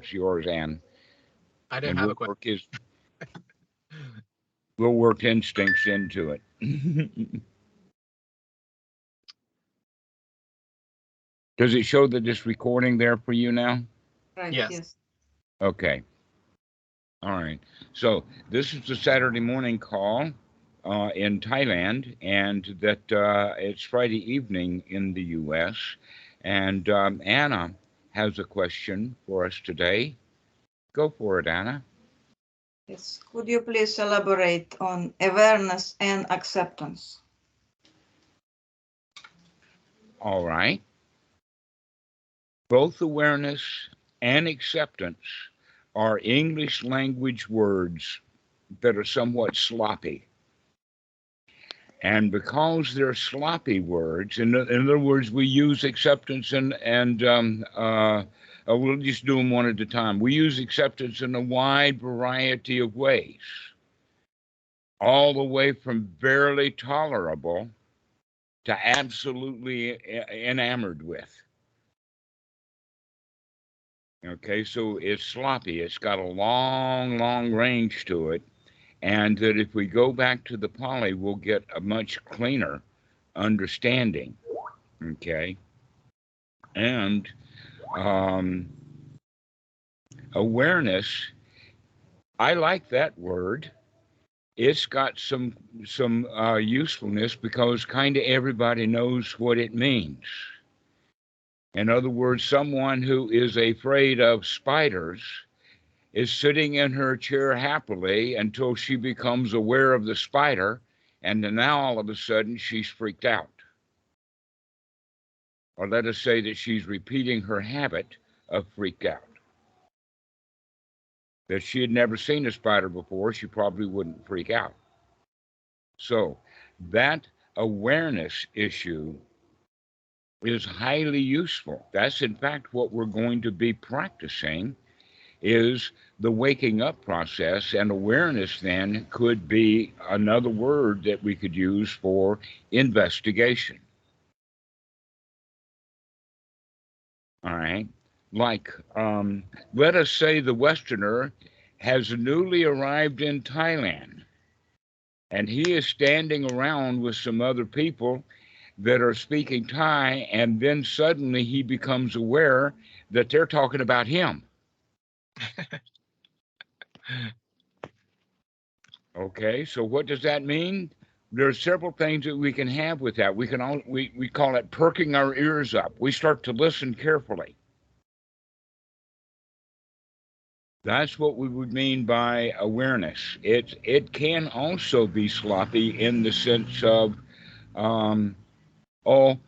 It's yours, Ann. I didn't And have we'll a question. work his, we'll work instincts into it. Does it show that it's recording there for you now? Right, Yes. yes. Okay. All right. So this is the Saturday morning call uh, in Thailand, and that uh, it's Friday evening in the U.S. And um, Anna has a question for us today. Go for it, Anna. Yes. Could you please elaborate on awareness and acceptance? All right. Both awareness and acceptance are English language words that are somewhat sloppy. And because they're sloppy words, in, in other words, we use acceptance and, and um, uh, uh, we'll just do them one at a time. We use acceptance in a wide variety of ways, all the way from barely tolerable to absolutely enamored with. Okay, so it's sloppy. It's got a long, long range to it. And that if we go back to the Pali, we'll get a much cleaner understanding. Okay. And um, awareness, I like that word. It's got some some uh, usefulness because kind of everybody knows what it means. In other words, someone who is afraid of spiders is sitting in her chair happily until she becomes aware of the spider, and now all of a sudden she's freaked out. Or let us say that she's repeating her habit of freaked out. That she had never seen a spider before, she probably wouldn't freak out. So that awareness issue is highly useful. That's in fact what we're going to be practicing is the waking up process and awareness then could be another word that we could use for investigation. All right. Like, um, let us say the Westerner has newly arrived in Thailand and he is standing around with some other people that are speaking Thai, and then suddenly he becomes aware that they're talking about him. Okay, so what does that mean? There are several things that we can have with that. We can all we, we call it perking our ears up. We start to listen carefully. That's what we would mean by awareness. It it can also be sloppy in the sense of um, oh,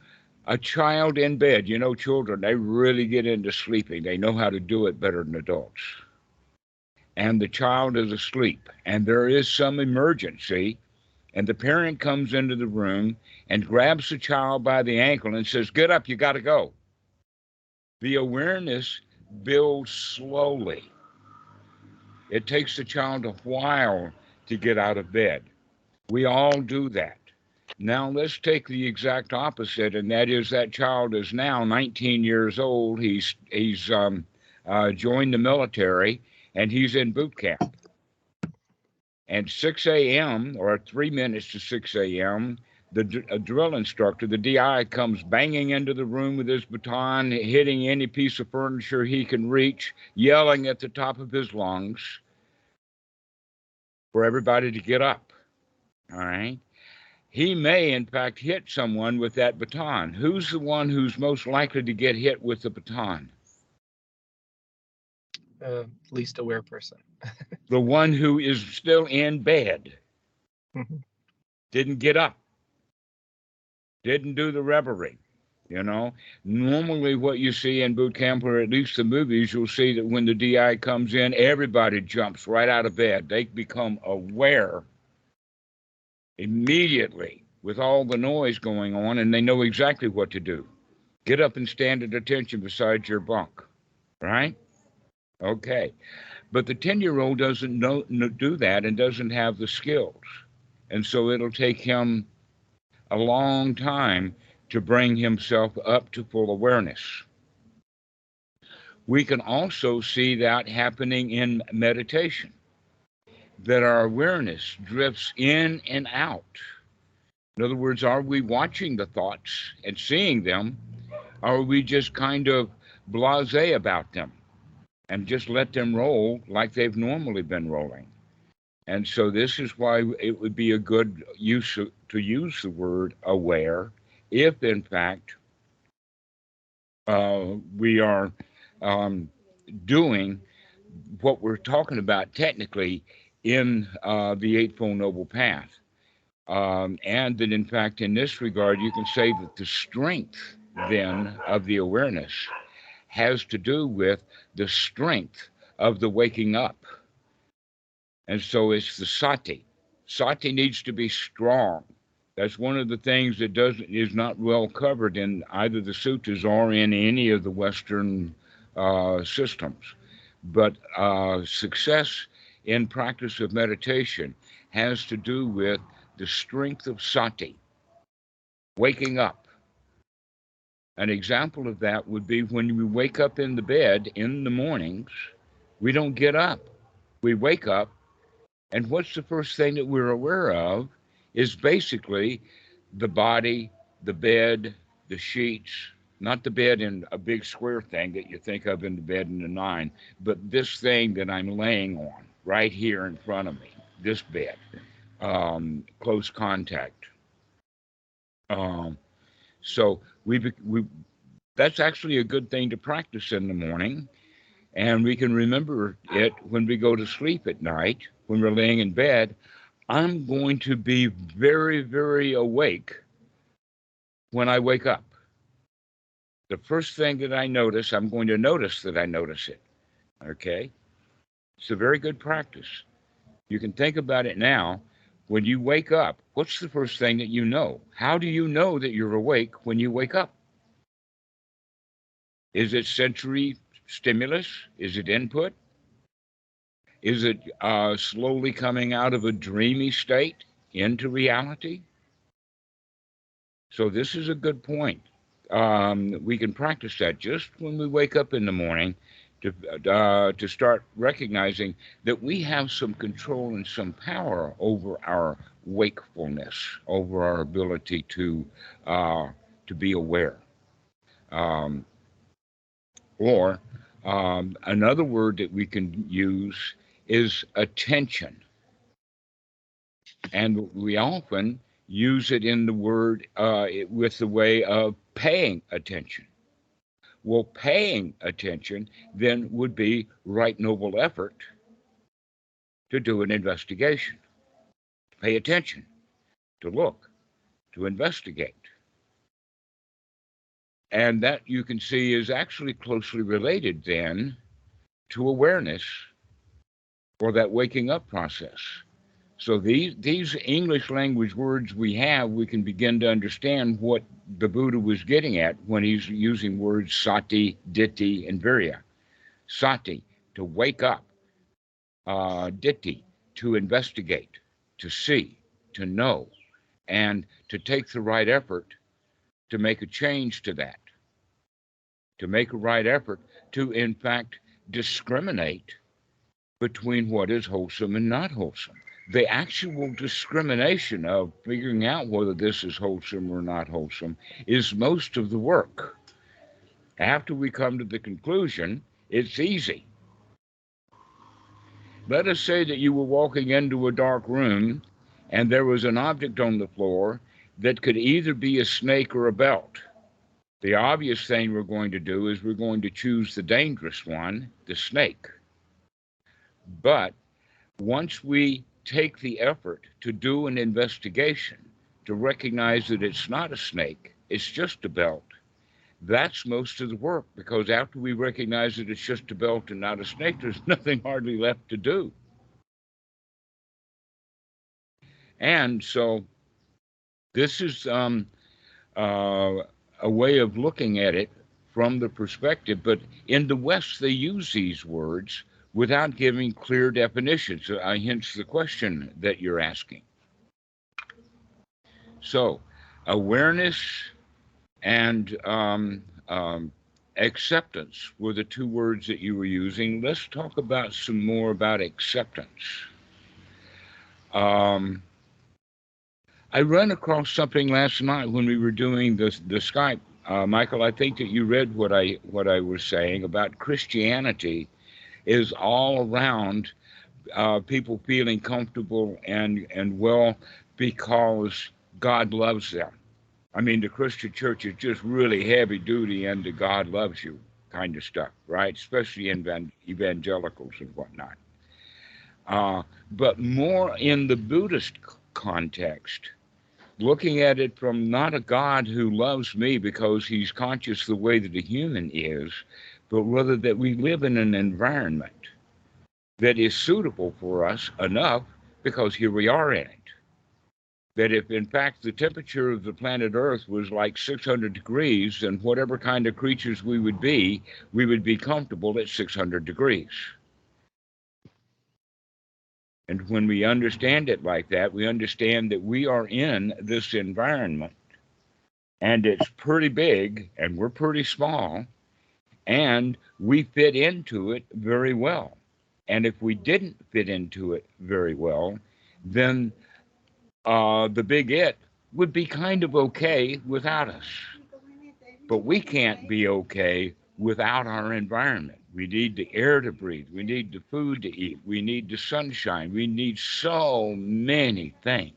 a child in bed. You know, children, they really get into sleeping. They know how to do it better than adults. And the child is asleep, and there is some emergency, and the parent comes into the room and grabs the child by the ankle and says, Get up, you got to go. The awareness builds slowly. It takes the child a while to get out of bed. We all do that. Now let's take the exact opposite, and that is that child is now 19 years old. He's he's um, uh, joined the military, and he's in boot camp. And 6 a.m. or three minutes to 6 a.m., the drill instructor, the DI, comes banging into the room with his baton, hitting any piece of furniture he can reach, yelling at the top of his lungs for everybody to get up. All right he may in fact hit someone with that baton. Who's the one who's most likely to get hit with the baton? Uh, least aware person. The one who is still in bed, Mhm. didn't get up, didn't do the reveille. You know, normally what you see in boot camp, or at least the movies, you'll see that when the DI comes in, everybody jumps right out of bed. They become aware immediately with all the noise going on, and they know exactly what to do. Get up and stand at attention beside your bunk, right? Okay. But the 10 year old doesn't know, do that and doesn't have the skills. And so it'll take him a long time to bring himself up to full awareness. We can also see that happening in meditation, that our awareness drifts in and out. In other words, are we watching the thoughts and seeing them? Or are we just kind of blase about them and just let them roll like they've normally been rolling? And so this is why it would be a good use of, to use the word aware if in fact uh, we are um, doing what we're talking about technically in uh, the Eightfold Noble Path. Um, and that in fact, in this regard, you can say that the strength then of the awareness has to do with the strength of the waking up. And so it's the sati. Sati needs to be strong. That's one of the things that doesn't is not well covered in either the sutras or in any of the Western uh, systems. But uh, success in practice of meditation has to do with the strength of sati, waking up. An example of that would be when we wake up in the bed in the mornings, we don't get up. We wake up, and what's the first thing that we're aware of is basically the body, the bed, the sheets, not the bed in a big square thing that you think of in the bed in the nine, but this thing that I'm laying on right here in front of me, this bed, um, close contact. Um, so we, we, that's actually a good thing to practice in the morning. And we can remember it when we go to sleep at night, when we're laying in bed. I'm going to be very, very awake when I wake up. The first thing that I notice, I'm going to notice that I notice it. Okay? It's a very good practice. You can think about it now. When you wake up, what's the first thing that you know? How do you know that you're awake when you wake up? Is it sensory stimulus? Is it input? Is it uh, slowly coming out of a dreamy state into reality? So, this is a good point. Um, we can practice that just when we wake up in the morning to, uh, to start recognizing that we have some control and some power over our wakefulness, over our ability to, uh, to be aware. Um, or um, another word that we can use is attention. And we often use it in the word uh, with the way of paying attention. Well, paying attention then would be right noble effort to do an investigation, to pay attention, to look, to investigate. And that you can see is actually closely related then to awareness or that waking up process. So these these English language words we have, we can begin to understand what the Buddha was getting at when he's using words sati, ditti, and virya. Sati to wake up, uh, ditti to investigate, to see, to know, and to take the right effort to make a change to that. To make a right effort to, in fact, discriminate between what is wholesome and not wholesome the actual discrimination of figuring out whether this is wholesome or not wholesome is most of the work. After we come to the conclusion, it's easy. Let us say that you were walking into a dark room and there was an object on the floor that could either be a snake or a belt. The obvious thing we're going to do is we're going to choose the dangerous one, the snake. But once we take the effort to do an investigation to recognize that it's not a snake, it's just a belt. That's most of the work because after we recognize that it's just a belt and not a snake, there's nothing hardly left to do. And so this is um, uh, a way of looking at it from the perspective, but in the West, they use these words without giving clear definitions. So, uh, hence the question that you're asking. So, awareness and um, um, acceptance were the two words that you were using. Let's talk about some more about acceptance. Um, I ran across something last night when we were doing the the Skype. Uh, Michael, I think that you read what I what I was saying about Christianity is all around uh, people feeling comfortable and and well because God loves them. I mean, the Christian church is just really heavy duty and the God loves you kind of stuff, right? Especially in evan- evangelicals and whatnot. Uh, but more in the Buddhist context, looking at it from not a God who loves me because he's conscious the way that a human is, but rather that we live in an environment that is suitable for us enough because here we are in it. That if in fact the temperature of the planet Earth was like 600 degrees, then whatever kind of creatures we would be, we would be comfortable at 600 degrees. And when we understand it like that, we understand that we are in this environment and it's pretty big and we're pretty small and we fit into it very well. And if we didn't fit into it very well, then uh, the big it would be kind of okay without us. But we can't be okay without our environment. We need the air to breathe. We need the food to eat. We need the sunshine. We need so many things.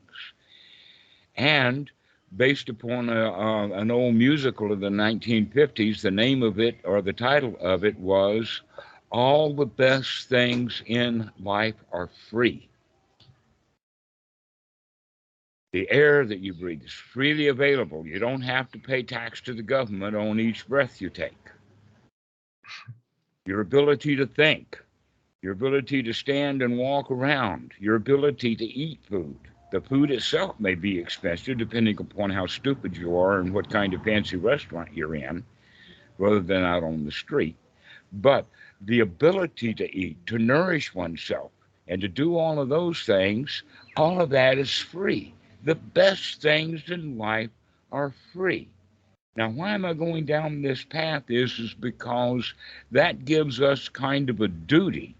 And based upon a, uh, an old musical of the 1950s, the name of it or the title of it was All the Best Things in Life Are Free. The air that you breathe is freely available. You don't have to pay tax to the government on each breath you take. Your ability to think, your ability to stand and walk around, your ability to eat food. The food itself may be expensive depending upon how stupid you are and what kind of fancy restaurant you're in, rather than out on the street. But the ability to eat, to nourish oneself, and to do all of those things, all of that is free. The best things in life are free. Now, why am I going down this path? Is is because that gives us kind of a duty.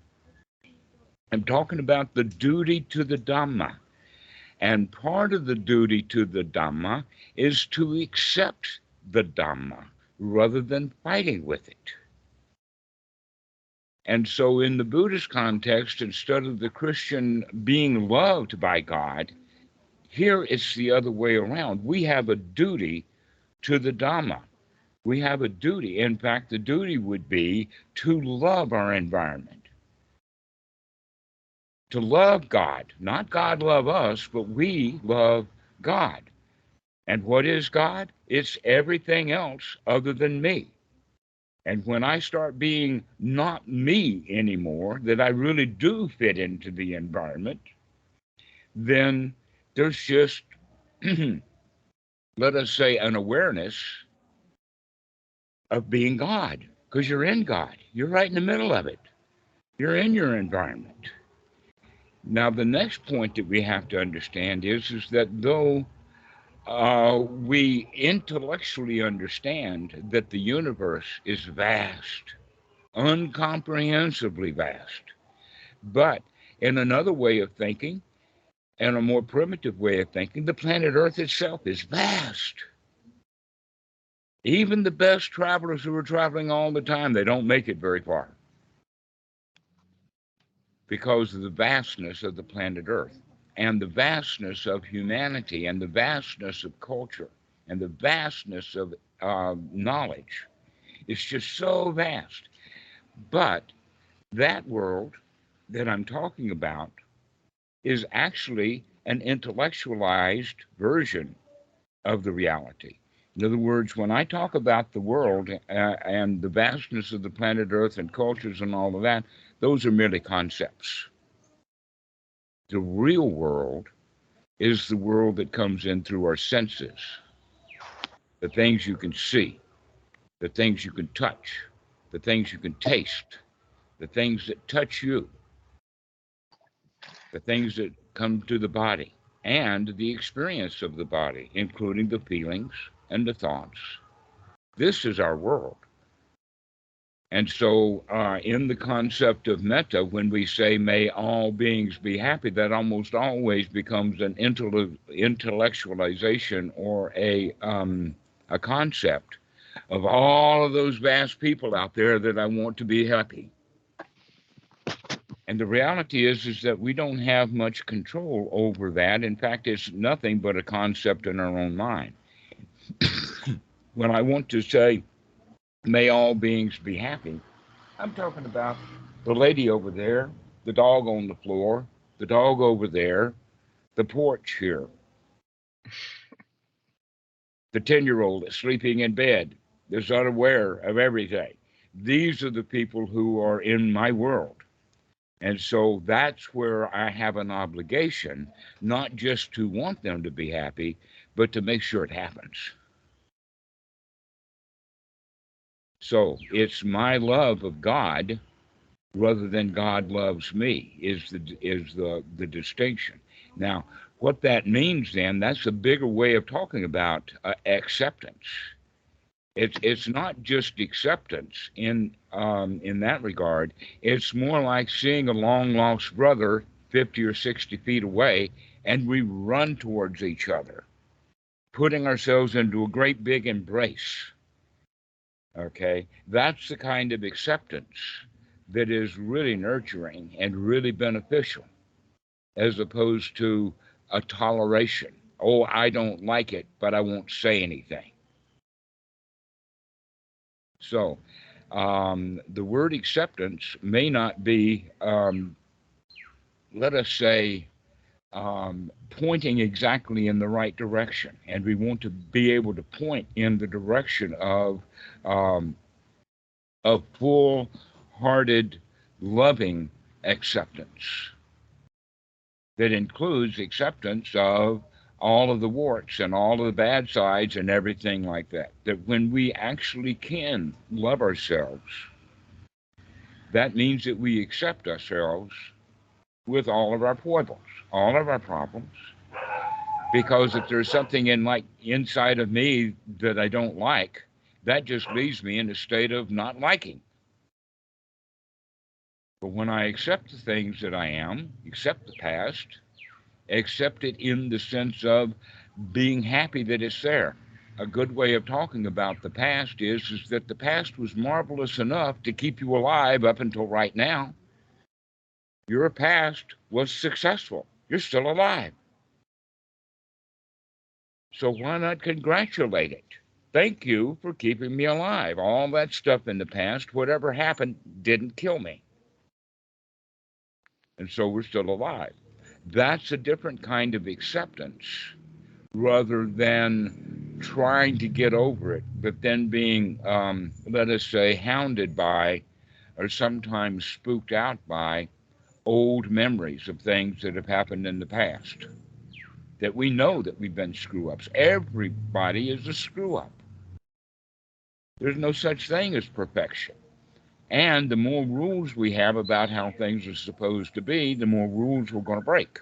I'm talking about the duty to the Dhamma. And part of the duty to the Dhamma is to accept the Dhamma rather than fighting with it. And so, in the Buddhist context, instead of the Christian being loved by God, here it's the other way around. We have a duty to the Dhamma. We have a duty. In fact, the duty would be to love our environment, to love God. Not God love us, but we love God. And what is God? It's everything else other than me. And when I start being not me anymore, that I really do fit into the environment, then there's just, let us say, an awareness of being God, because you're in God. You're right in the middle of it. You're in your environment. Now, the next point that we have to understand is, is that though uh, we intellectually understand that the universe is vast, incomprehensibly vast. But in another way of thinking, and a more primitive way of thinking, the planet Earth itself is vast. Even the best travelers who are traveling all the time, they don't make it very far because of the vastness of the planet Earth and the vastness of humanity and the vastness of culture and the vastness of uh, knowledge. It's just so vast. But that world that I'm talking about is actually an intellectualized version of the reality. In other words, when I talk about the world uh, and the vastness of the planet Earth and cultures and all of that, those are merely concepts. The real world is the world that comes in through our senses the things you can see, the things you can touch, the things you can taste, the things that touch you, the things that come to the body, and the experience of the body, including the feelings and the thoughts. This is our world. And so, uh, in the concept of metta, when we say may all beings be happy, that almost always becomes an intell- intellectualization or a, um, a concept of all of those vast people out there that I want to be happy. And the reality is, is that we don't have much control over that. In fact, it's nothing but a concept in our own mind. when I want to say, may all beings be happy, I'm talking about the lady over there, the dog on the floor, the dog over there, the porch here, the 10 year old sleeping in bed, that's unaware of everything. These are the people who are in my world. And so that's where I have an obligation, not just to want them to be happy, but to make sure it happens. So it's my love of God rather than God loves me is the is the the distinction. Now, what that means then, that's a bigger way of talking about uh, acceptance. It's it's not just acceptance in um, in that regard. It's more like seeing a long lost brother fifty or sixty feet away, and we run towards each other, putting ourselves into a great big embrace. Okay, that's the kind of acceptance that is really nurturing and really beneficial, as opposed to a toleration. Oh, I don't like it, but I won't say anything. So, um, the word acceptance may not be, um, let us say, um, pointing exactly in the right direction. And we want to be able to point in the direction of um, a full hearted, loving acceptance that includes acceptance of all of the warts and all of the bad sides and everything like that. That when we actually can love ourselves, that means that we accept ourselves with all of our foibles, all of our problems. Because if there's something in like inside of me that I don't like, that just leaves me in a state of not liking. But when I accept the things that I am, accept the past, accept it in the sense of being happy that it's there. A good way of talking about the past is, is that the past was marvelous enough to keep you alive up until right now. Your past was successful. You're still alive. So why not congratulate it? Thank you for keeping me alive. All that stuff in the past, whatever happened, didn't kill me. And so we're still alive. That's a different kind of acceptance rather than trying to get over it, but then being, um, let us say, hounded by or sometimes spooked out by old memories of things that have happened in the past. That we know that we've been screw ups. Everybody is a screw up. There's no such thing as perfection. And the more rules we have about how things are supposed to be, the more rules we're going to break.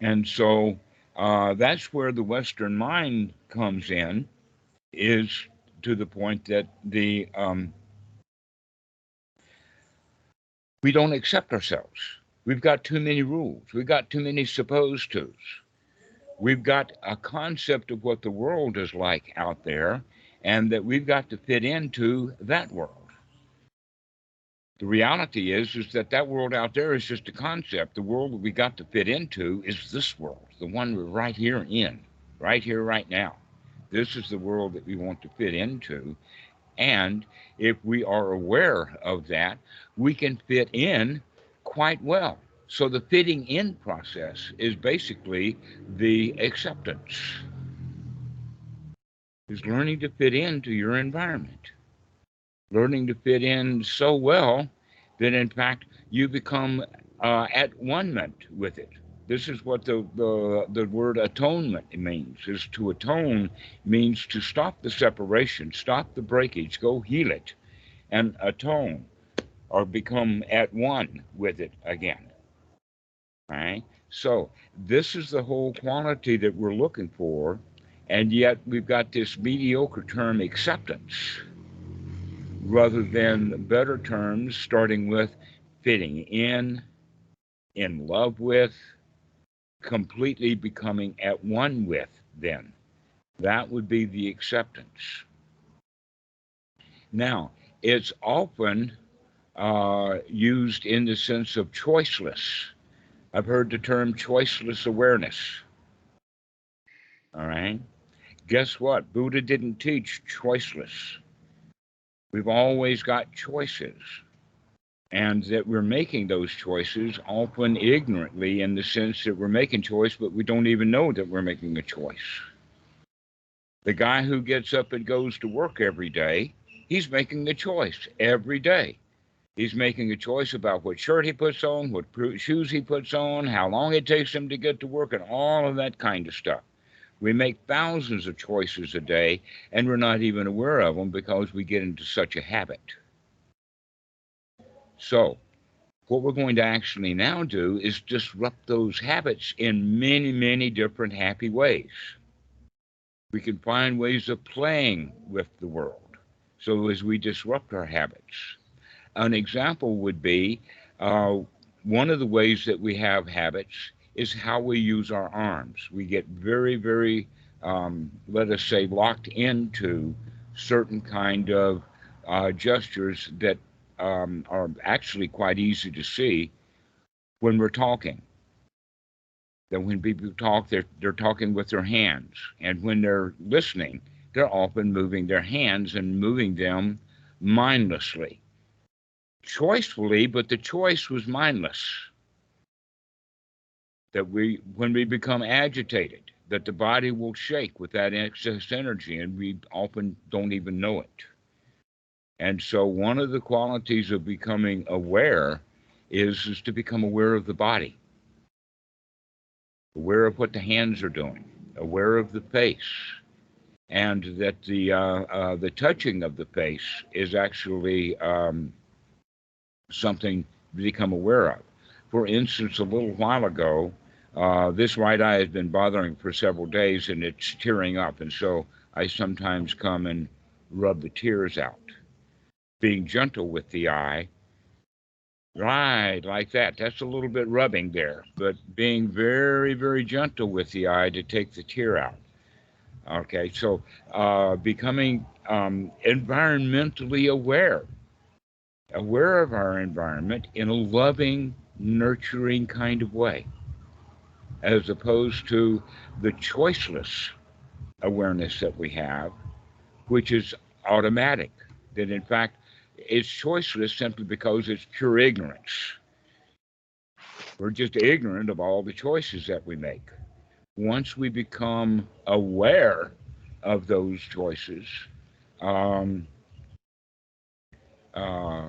And so uh, that's where the Western mind comes in, is to the point that the um, we don't accept ourselves. We've got too many rules. We've got too many supposed tos. We've got a concept of what the world is like out there, and that we've got to fit into that world. The reality is, is that that world out there is just a concept. The world that we got to fit into is this world, the one we're right here in, right here, right now. This is the world that we want to fit into. And if we are aware of that, we can fit in quite well. So the fitting in process is basically the acceptance is learning to fit into your environment, learning to fit in so well that in fact you become uh, at one with it. This is what the, the, the word atonement means, is to atone means to stop the separation, stop the breakage, go heal it, and atone or become at one with it again. All right? So this is the whole quality that we're looking for And yet we've got this mediocre term acceptance rather than better terms starting with fitting in, in love with, completely becoming at one with, then. That would be the acceptance. Now, it's often uh, used in the sense of choiceless. I've heard the term choiceless awareness. All right. Guess what? Buddha didn't teach choiceless. We've always got choices. And that we're making those choices often ignorantly in the sense that we're making choice, but we don't even know that we're making a choice. The guy who gets up and goes to work every day, he's making a choice every day. He's making a choice about what shirt he puts on, what shoes he puts on, how long it takes him to get to work, and all of that kind of stuff. We make thousands of choices a day, and we're not even aware of them because we get into such a habit. So, what we're going to actually now do is disrupt those habits in many, many different happy ways. We can find ways of playing with the world. So, as we disrupt our habits, an example would be uh, one of the ways that we have habits is how we use our arms. We get very, very, um, let us say, locked into certain kind of uh, gestures that um, are actually quite easy to see when we're talking. That when people talk, they're, they're talking with their hands. And when they're listening, they're often moving their hands and moving them mindlessly. Choicefully, but the choice was mindless. That we, when we become agitated, that the body will shake with that excess energy, and we often don't even know it. And so, one of the qualities of becoming aware is, is to become aware of the body, aware of what the hands are doing, aware of the face, and that the uh, uh, the touching of the face is actually um, something to become aware of. For instance, a little while ago, uh, this right eye has been bothering for several days, and it's tearing up, and so I sometimes come and rub the tears out being gentle with the eye. Right, like that. That's a little bit rubbing there, but being very, very gentle with the eye to take the tear out. Okay, so uh, becoming um, environmentally aware, aware of our environment in a loving, nurturing kind of way, as opposed to the choiceless awareness that we have, which is automatic. That in fact, it's choiceless simply because it's pure ignorance. We're just ignorant of all the choices that we make. Once we become aware of those choices, um, uh,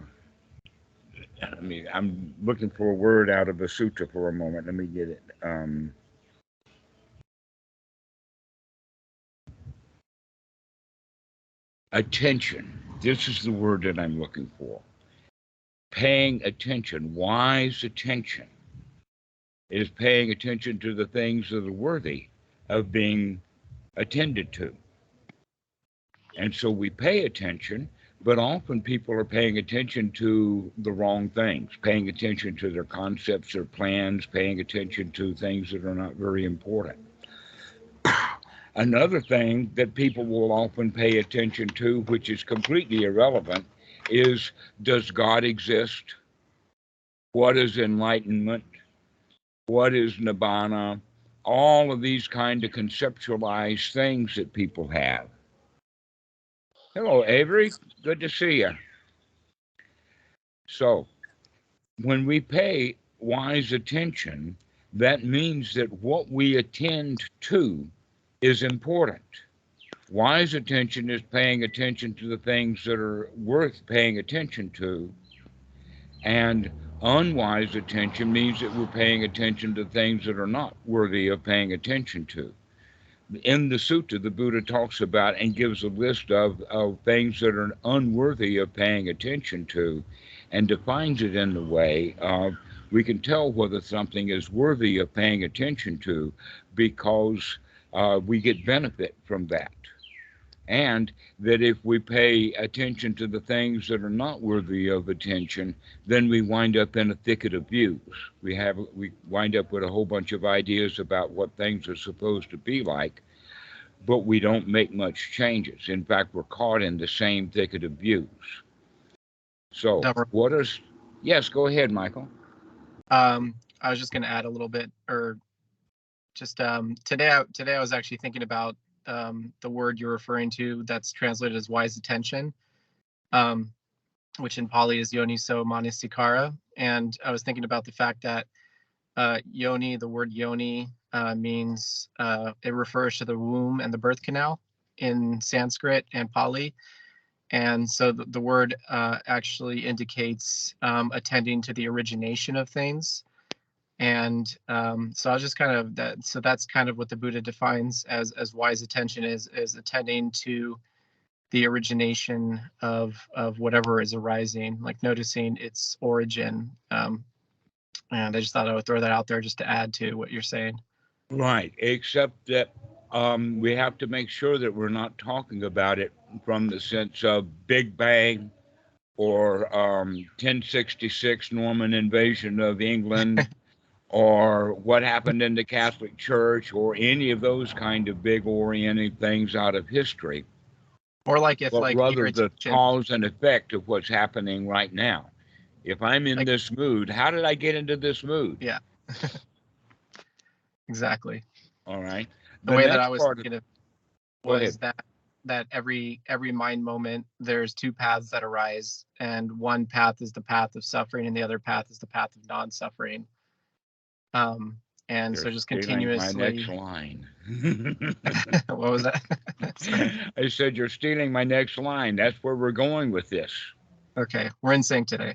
I mean, I'm looking for a word out of the sutra for a moment. Let me get it. Um, attention this is the word that I'm looking for. Paying attention, wise attention, is paying attention to the things that are worthy of being attended to. And so we pay attention, but often people are paying attention to the wrong things, paying attention to their concepts or plans, paying attention to things that are not very important. Another thing that people will often pay attention to, which is completely irrelevant, is does God exist? What is enlightenment? What is nibbana? All of these kind of conceptualized things that people have. Hello, Avery. Good to see you. So, when we pay wise attention, that means that what we attend to is important. Wise attention is paying attention to the things that are worth paying attention to. And unwise attention means that we're paying attention to things that are not worthy of paying attention to. In the sutta, the Buddha talks about and gives a list of, of things that are unworthy of paying attention to and defines it in the way of we can tell whether something is worthy of paying attention to because uh, we get benefit from that. And that if we pay attention to the things that are not worthy of attention, then we wind up in a thicket of views. We have we wind up with a whole bunch of ideas about what things are supposed to be like, but we don't make much changes. In fact, we're caught in the same thicket of views. So, Number- what is? Yes, go ahead, Michael. Um, I was just going to add a little bit, or just um, today. I, today I was actually thinking about um, the word you're referring to that's translated as wise attention, um, which in Pali is yoniso manasikara. And I was thinking about the fact that uh, yoni, the word yoni, uh, means uh, it refers to the womb and the birth canal in Sanskrit and Pali. And so the, the word uh, actually indicates um, attending to the origination of things. And um, so I was just kind of that. So that's kind of what the Buddha defines as as wise attention is is attending to the origination of of whatever is arising, like noticing its origin. Um, and I just thought I would throw that out there just to add to what you're saying. Right, except that um, we have to make sure that we're not talking about it from the sense of Big Bang or um, 1066 Norman invasion of England or what happened in the Catholic Church or any of those kind of big oriented things out of history, Or like if but like rather the cause and effect of what's happening right now. If I'm in Like- this mood, how did I get into this mood? Yeah. exactly. All right. the way that I was thinking of was that that every every mind moment there's two paths that arise and one path is the path of suffering and the other path is the path of non-suffering um and so just continuously next line. what was that I said, You're stealing my next line. That's where we're going with this. okay we're in sync today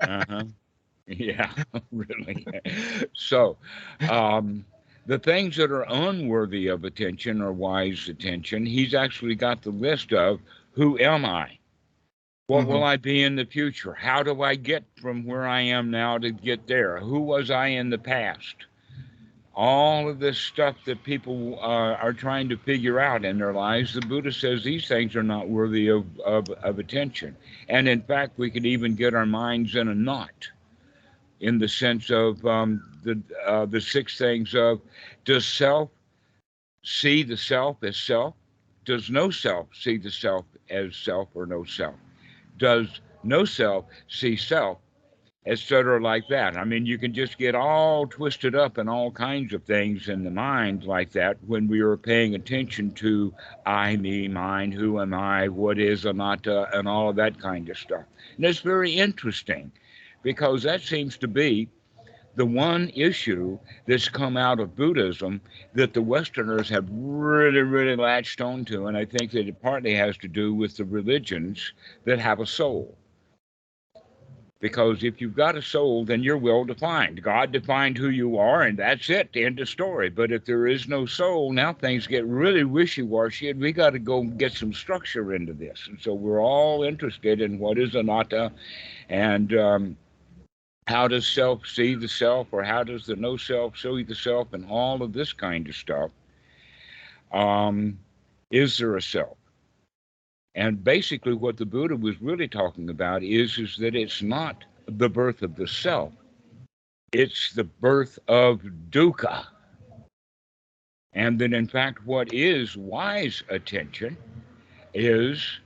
Uh-huh. yeah, really. So, um, the things that are unworthy of attention or wise attention, he's actually got the list of who am I? What will I be in the future? How do I get from where I am now to get there? Who was I in the past? All of this stuff that people uh, are trying to figure out in their lives, the Buddha says these things are not worthy of, of, of attention. And in fact, we could even get our minds in a knot in the sense of um, the, uh, the six things of does self see the self as self? Does no self see the self as self or no self? Does no self see self, etc., like that? I mean, you can just get all twisted up in all kinds of things in the mind like that when we are paying attention to I, me, mine, who am I, what is anatta, and all of that kind of stuff. And it's very interesting because that seems to be the one issue that's come out of Buddhism that the Westerners have really, really latched onto. And I think that it partly has to do with the religions that have a soul. Because if you've got a soul, then you're well defined. God defined who you are, and that's it, end of story. But if there is no soul, now things get really wishy washy, and we got to go get some structure into this. And so we're all interested in what is anatta and um, how does self see the self, or how does the no self see the self, and all of this kind of stuff. Um, is there a self? And basically, what the Buddha was really talking about is, is that it's not the birth of the self, it's the birth of dukkha. And that, in fact, what is wise attention is,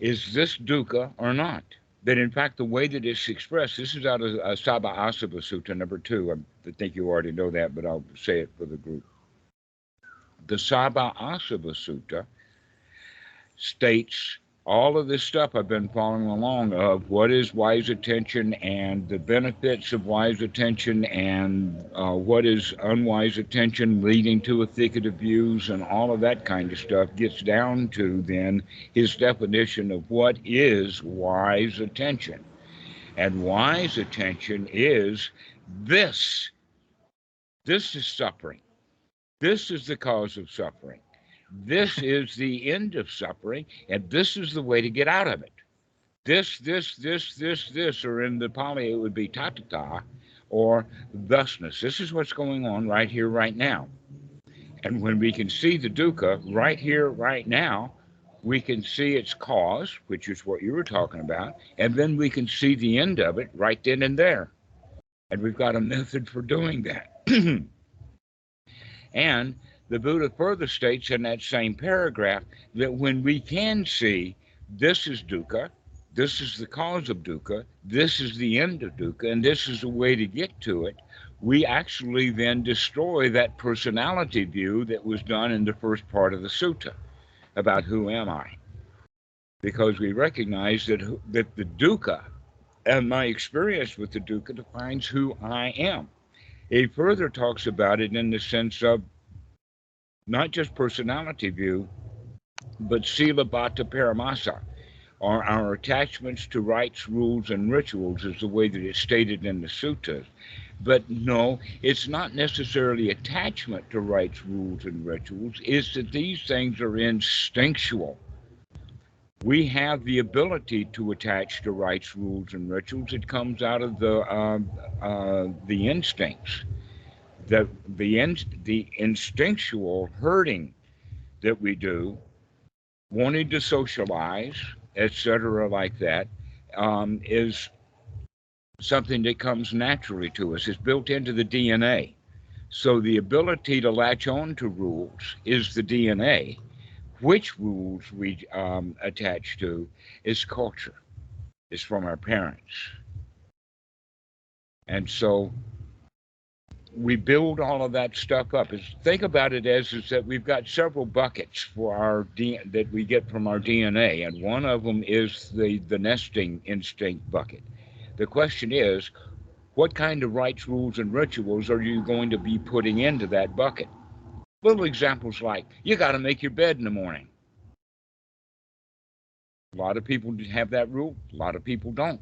is this dukkha or not? That, in fact, the way that it's expressed, this is out of uh, Sabbasava Sutta number two. I think you already know that, but I'll say it for the group. The Sabbasava Sutta states all of this stuff I've been following along of what is wise attention and the benefits of wise attention and uh, what is unwise attention leading to a thicket of views and all of that kind of stuff gets down to then his definition of what is wise attention. And wise attention is this. This is suffering. This is the cause of suffering. This is the end of suffering, and this is the way to get out of it. This, this, this, this, this, or in the Pali, it would be tathata, or thusness. This is what's going on right here, right now. And when we can see the dukkha right here, right now, we can see its cause, which is what you were talking about, and then we can see the end of it right then and there. And we've got a method for doing that. and the Buddha further states in that same paragraph that when we can see this is dukkha, this is the cause of dukkha, this is the end of dukkha, and this is the way to get to it, we actually then destroy that personality view that was done in the first part of the sutta about who am I. Because we recognize that, that the dukkha and my experience with the dukkha defines who I am. He further talks about it in the sense of not just personality view, but silabbata paramasa, or our attachments to rites, rules, and rituals, is the way that it's stated in the suttas. But no, it's not necessarily attachment to rites, rules, and rituals. It's that these things are instinctual. We have the ability to attach to rites, rules, and rituals. It comes out of the uh, uh, the instincts, the the in, the instinctual herding that we do, wanting to socialize, etc., like that, um, is something that comes naturally to us. It's built into the DNA. So the ability to latch on to rules is the DNA. Which rules we um, attach to is culture. It's from our parents. And so we build all of that stuff up. Is think about it as is that we've got several buckets for our D, that we get from our DNA, and one of them is the the nesting instinct bucket. The question is, what kind of rites, rules, and rituals are you going to be putting into that bucket? Little examples like you got to make your bed in the morning. A lot of people have that rule. A lot of people don't.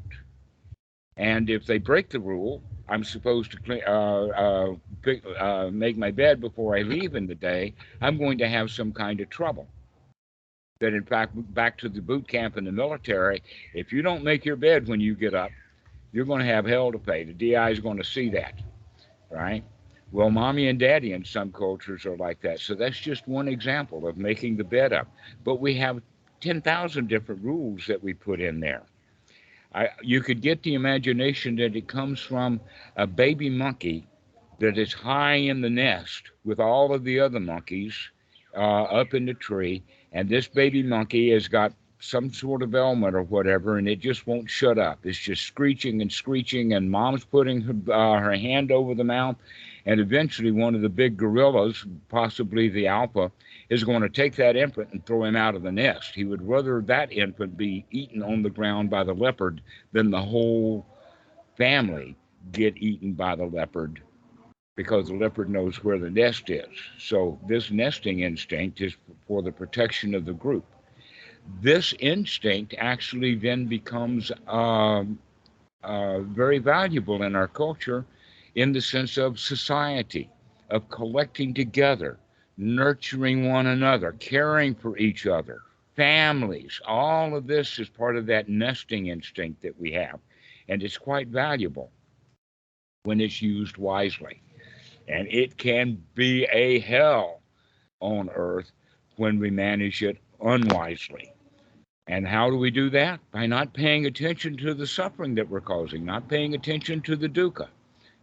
And if they break the rule, I'm supposed to clean, uh, uh, pick, uh, make my bed before I leave in the day. I'm going to have some kind of trouble. That in fact, back to the boot camp in the military, if you don't make your bed when you get up, you're going to have hell to pay. The DI is going to see that, right? Well, mommy and daddy in some cultures are like that. So that's just one example of making the bed up. But we have 10,000 different rules that we put in there. I, you could get the imagination that it comes from a baby monkey that is high in the nest with all of the other monkeys uh, up in the tree, and this baby monkey has got some sort of ailment or whatever, and it just won't shut up. It's just screeching and screeching, and mom's putting her, uh, her hand over the mouth, and eventually one of the big gorillas, possibly the alpha, is going to take that infant and throw him out of the nest. He would rather that infant be eaten on the ground by the leopard than the whole family get eaten by the leopard because the leopard knows where the nest is. So this nesting instinct is for the protection of the group. This instinct actually then becomes um, uh, very valuable in our culture in the sense of society, of collecting together, nurturing one another, caring for each other, families. All of this is part of that nesting instinct that we have. And it's quite valuable when it's used wisely. And it can be a hell on earth when we manage it unwisely. And how do we do that? By not paying attention to the suffering that we're causing, not paying attention to the dukkha,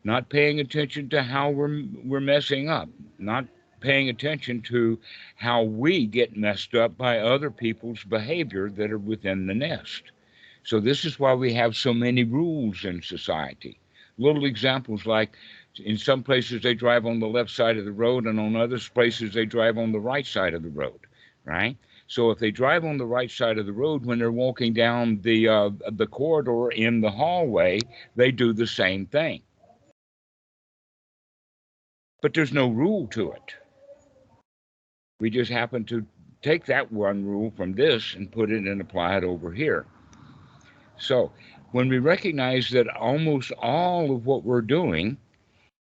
not paying attention to how we're, we're messing up, not paying attention to how we get messed up by other people's behavior that are within the nest. So, this is why we have so many rules in society. Little examples like in some places they drive on the left side of the road, and on other places they drive on the right side of the road, right? So if they drive on the right side of the road when they're walking down the uh, the corridor in the hallway, they do the same thing. But there's no rule to it. We just happen to take that one rule from this and put it and apply it over here. So when we recognize that almost all of what we're doing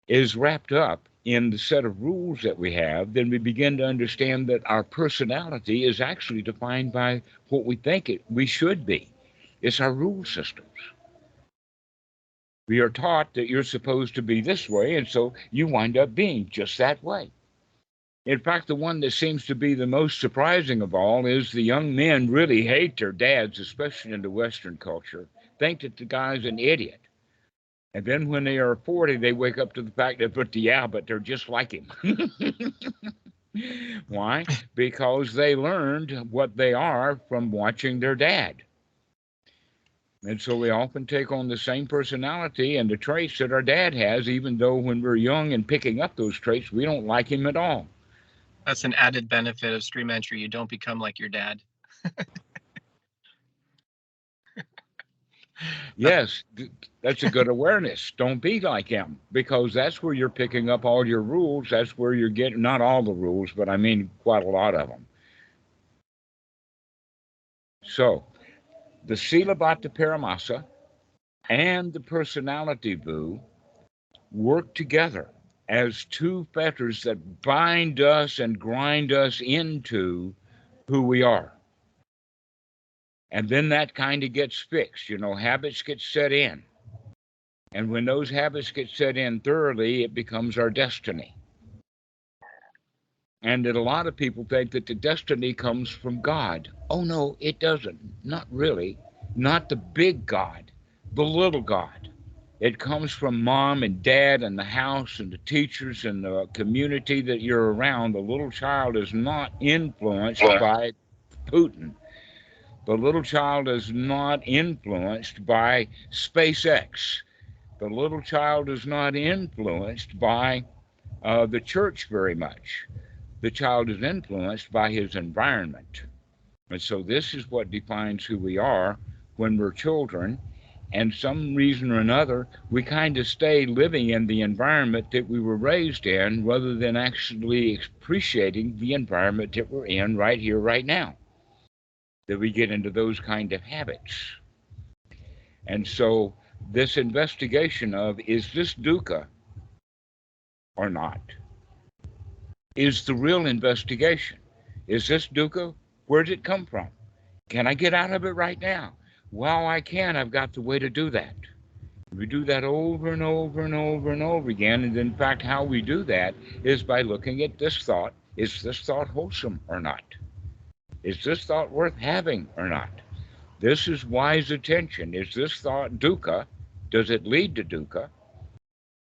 is wrapped up in the set of rules that we have, then we begin to understand that our personality is actually defined by what we think it we should be. It's our rule systems. We are taught that you're supposed to be this way, and so you wind up being just that way. In fact, the one that seems to be the most surprising of all is the young men really hate their dads, especially in the Western culture, think that the guy's an idiot. And then when they are 40, they wake up to the fact that, but yeah, but they're just like him. Why? Because they learned what they are from watching their dad. And so we often take on the same personality and the traits that our dad has, even though when we're young and picking up those traits, we don't like him at all. That's an added benefit of stream entry. You don't become like your dad. Yes, that's a good awareness. Don't be like him because that's where you're picking up all your rules. That's where you're getting not all the rules, but I mean quite a lot of them. So, the Silabbata Paramasa and the personality boo work together as two fetters that bind us and grind us into who we are. And then that kind of gets fixed. You know, habits get set in. And when those habits get set in thoroughly, it becomes our destiny. And that a lot of people think that the destiny comes from God. Oh, no, it doesn't. Not really. Not the big God, the little God. It comes from mom and dad and the house and the teachers and the community that you're around. The little child is not influenced by Putin. The little child is not influenced by SpaceX. The little child is not influenced by uh, the church very much. The child is influenced by his environment. And so this is what defines who we are when we're children. And some reason or another, we kind of stay living in the environment that we were raised in rather than actually appreciating the environment that we're in right here, right now that we get into those kind of habits. And so this investigation of is this dukkha or not is the real investigation. Is this dukkha? Where did it come from? Can I get out of it right now? Well, I can. I've got the way to do that. We do that over and over and over and over again. And in fact, how we do that is by looking at this thought. Is this thought wholesome or not? Is this thought worth having or not? This is wise attention. Is this thought dukkha? Does it lead to dukkha?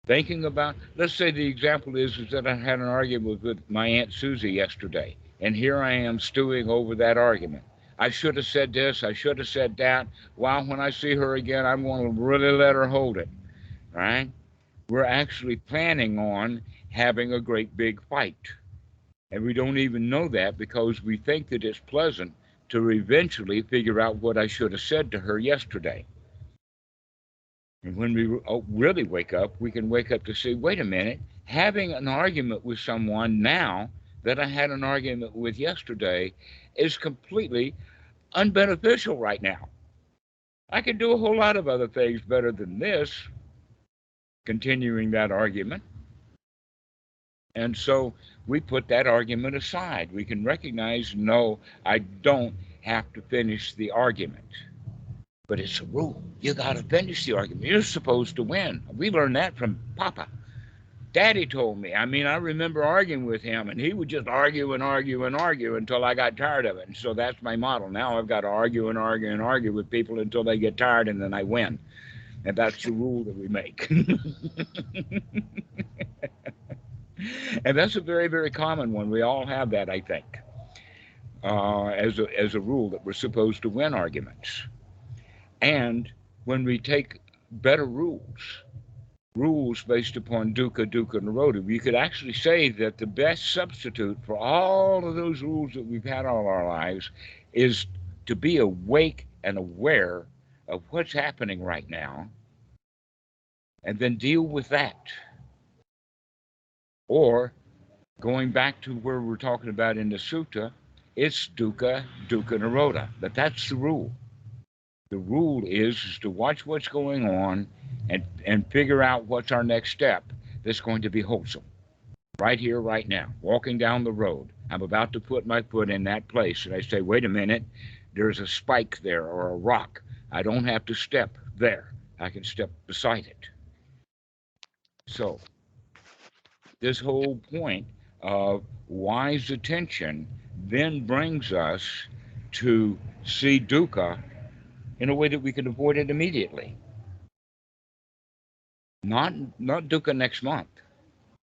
Thinking about, let's say the example is, is that I had an argument with my Aunt Susie yesterday, and here I am stewing over that argument. I should have said this, I should have said that. Well, when I see her again, I'm going to really let her hold it. Right? We're actually planning on having a great big fight. And we don't even know that because we think that it's pleasant to eventually figure out what I should have said to her yesterday. And when we oh, really wake up, we can wake up to say, wait a minute, having an argument with someone now that I had an argument with yesterday is completely unbeneficial right now. I can do a whole lot of other things better than this, continuing that argument. And so we put that argument aside. We can recognize, no, I don't have to finish the argument. But it's a rule. You got to finish the argument. You're supposed to win. We learned that from Papa. Daddy told me. I mean, I remember arguing with him, and he would just argue and argue and argue until I got tired of it. And so that's my model. Now I've got to argue and argue and argue with people until they get tired, and then I win. And that's the rule that we make. and that's a very, very common one. We all have that, I think, uh, as, a, as a rule that we're supposed to win arguments. And when we take better rules, rules based upon dukkha, dukkha, nirodha, we could actually say that the best substitute for all of those rules that we've had all our lives is to be awake and aware of what's happening right now and then deal with that. Or going back to where we're talking about in the sutta, it's dukkha, dukkha nirodha. But that's the rule. The rule is, is to watch what's going on and, and figure out what's our next step that's going to be wholesome. Right here, right now, walking down the road. I'm about to put my foot in that place, and I say, wait a minute, there's a spike there or a rock. I don't have to step there. I can step beside it. So this whole point of wise attention then brings us to see dukkha in a way that we can avoid it immediately. Not not dukkha next month.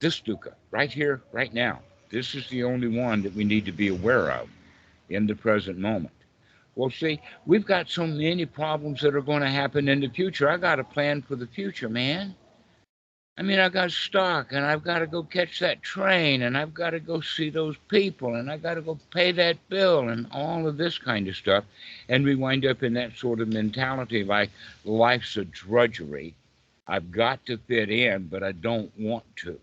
This dukkha, right here, right now. This is the only one that we need to be aware of in the present moment. Well, see, we've got so many problems that are going to happen in the future. I got a plan for the future, man. I mean, I got stock and I've got to go catch that train and I've got to go see those people and I've got to go pay that bill and all of this kind of stuff. And we wind up in that sort of mentality like life's a drudgery. I've got to fit in, but I don't want to.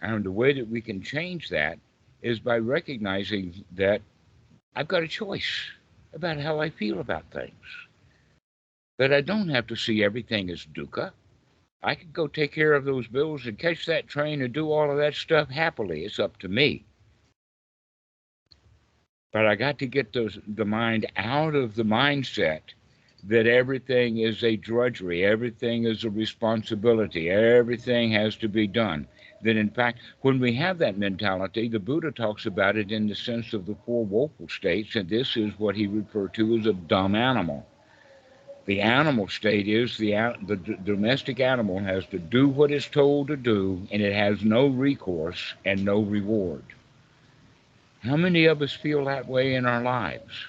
And the way that we can change that is by recognizing that I've got a choice about how I feel about things. That I don't have to see everything as dukkha. I could go take care of those bills and catch that train and do all of that stuff happily. It's up to me. But I got to get those the mind out of the mindset that everything is a drudgery, everything is a responsibility, everything has to be done. That in fact, when we have that mentality, the Buddha talks about it in the sense of the four woeful states, and this is what he referred to as a dumb animal. The animal state is the, the domestic animal has to do what it's told to do, and it has no recourse and no reward. How many of us feel that way in our lives?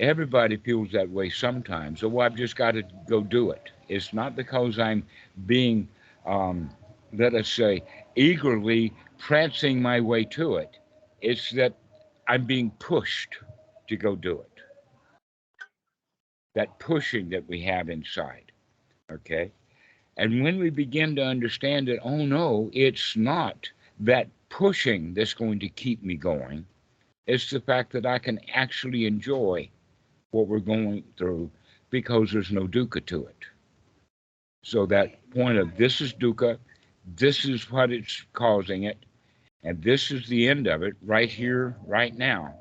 Everybody feels that way sometimes. So I've just got to go do it. It's not because I'm being, um, let us say, eagerly prancing my way to it. It's that I'm being pushed to go do it that pushing that we have inside. Okay. And when we begin to understand that, oh no, it's not that pushing that's going to keep me going, it's the fact that I can actually enjoy what we're going through because there's no dukkha to it. So that point of this is dukkha, this is what it's causing it, and this is the end of it right here, right now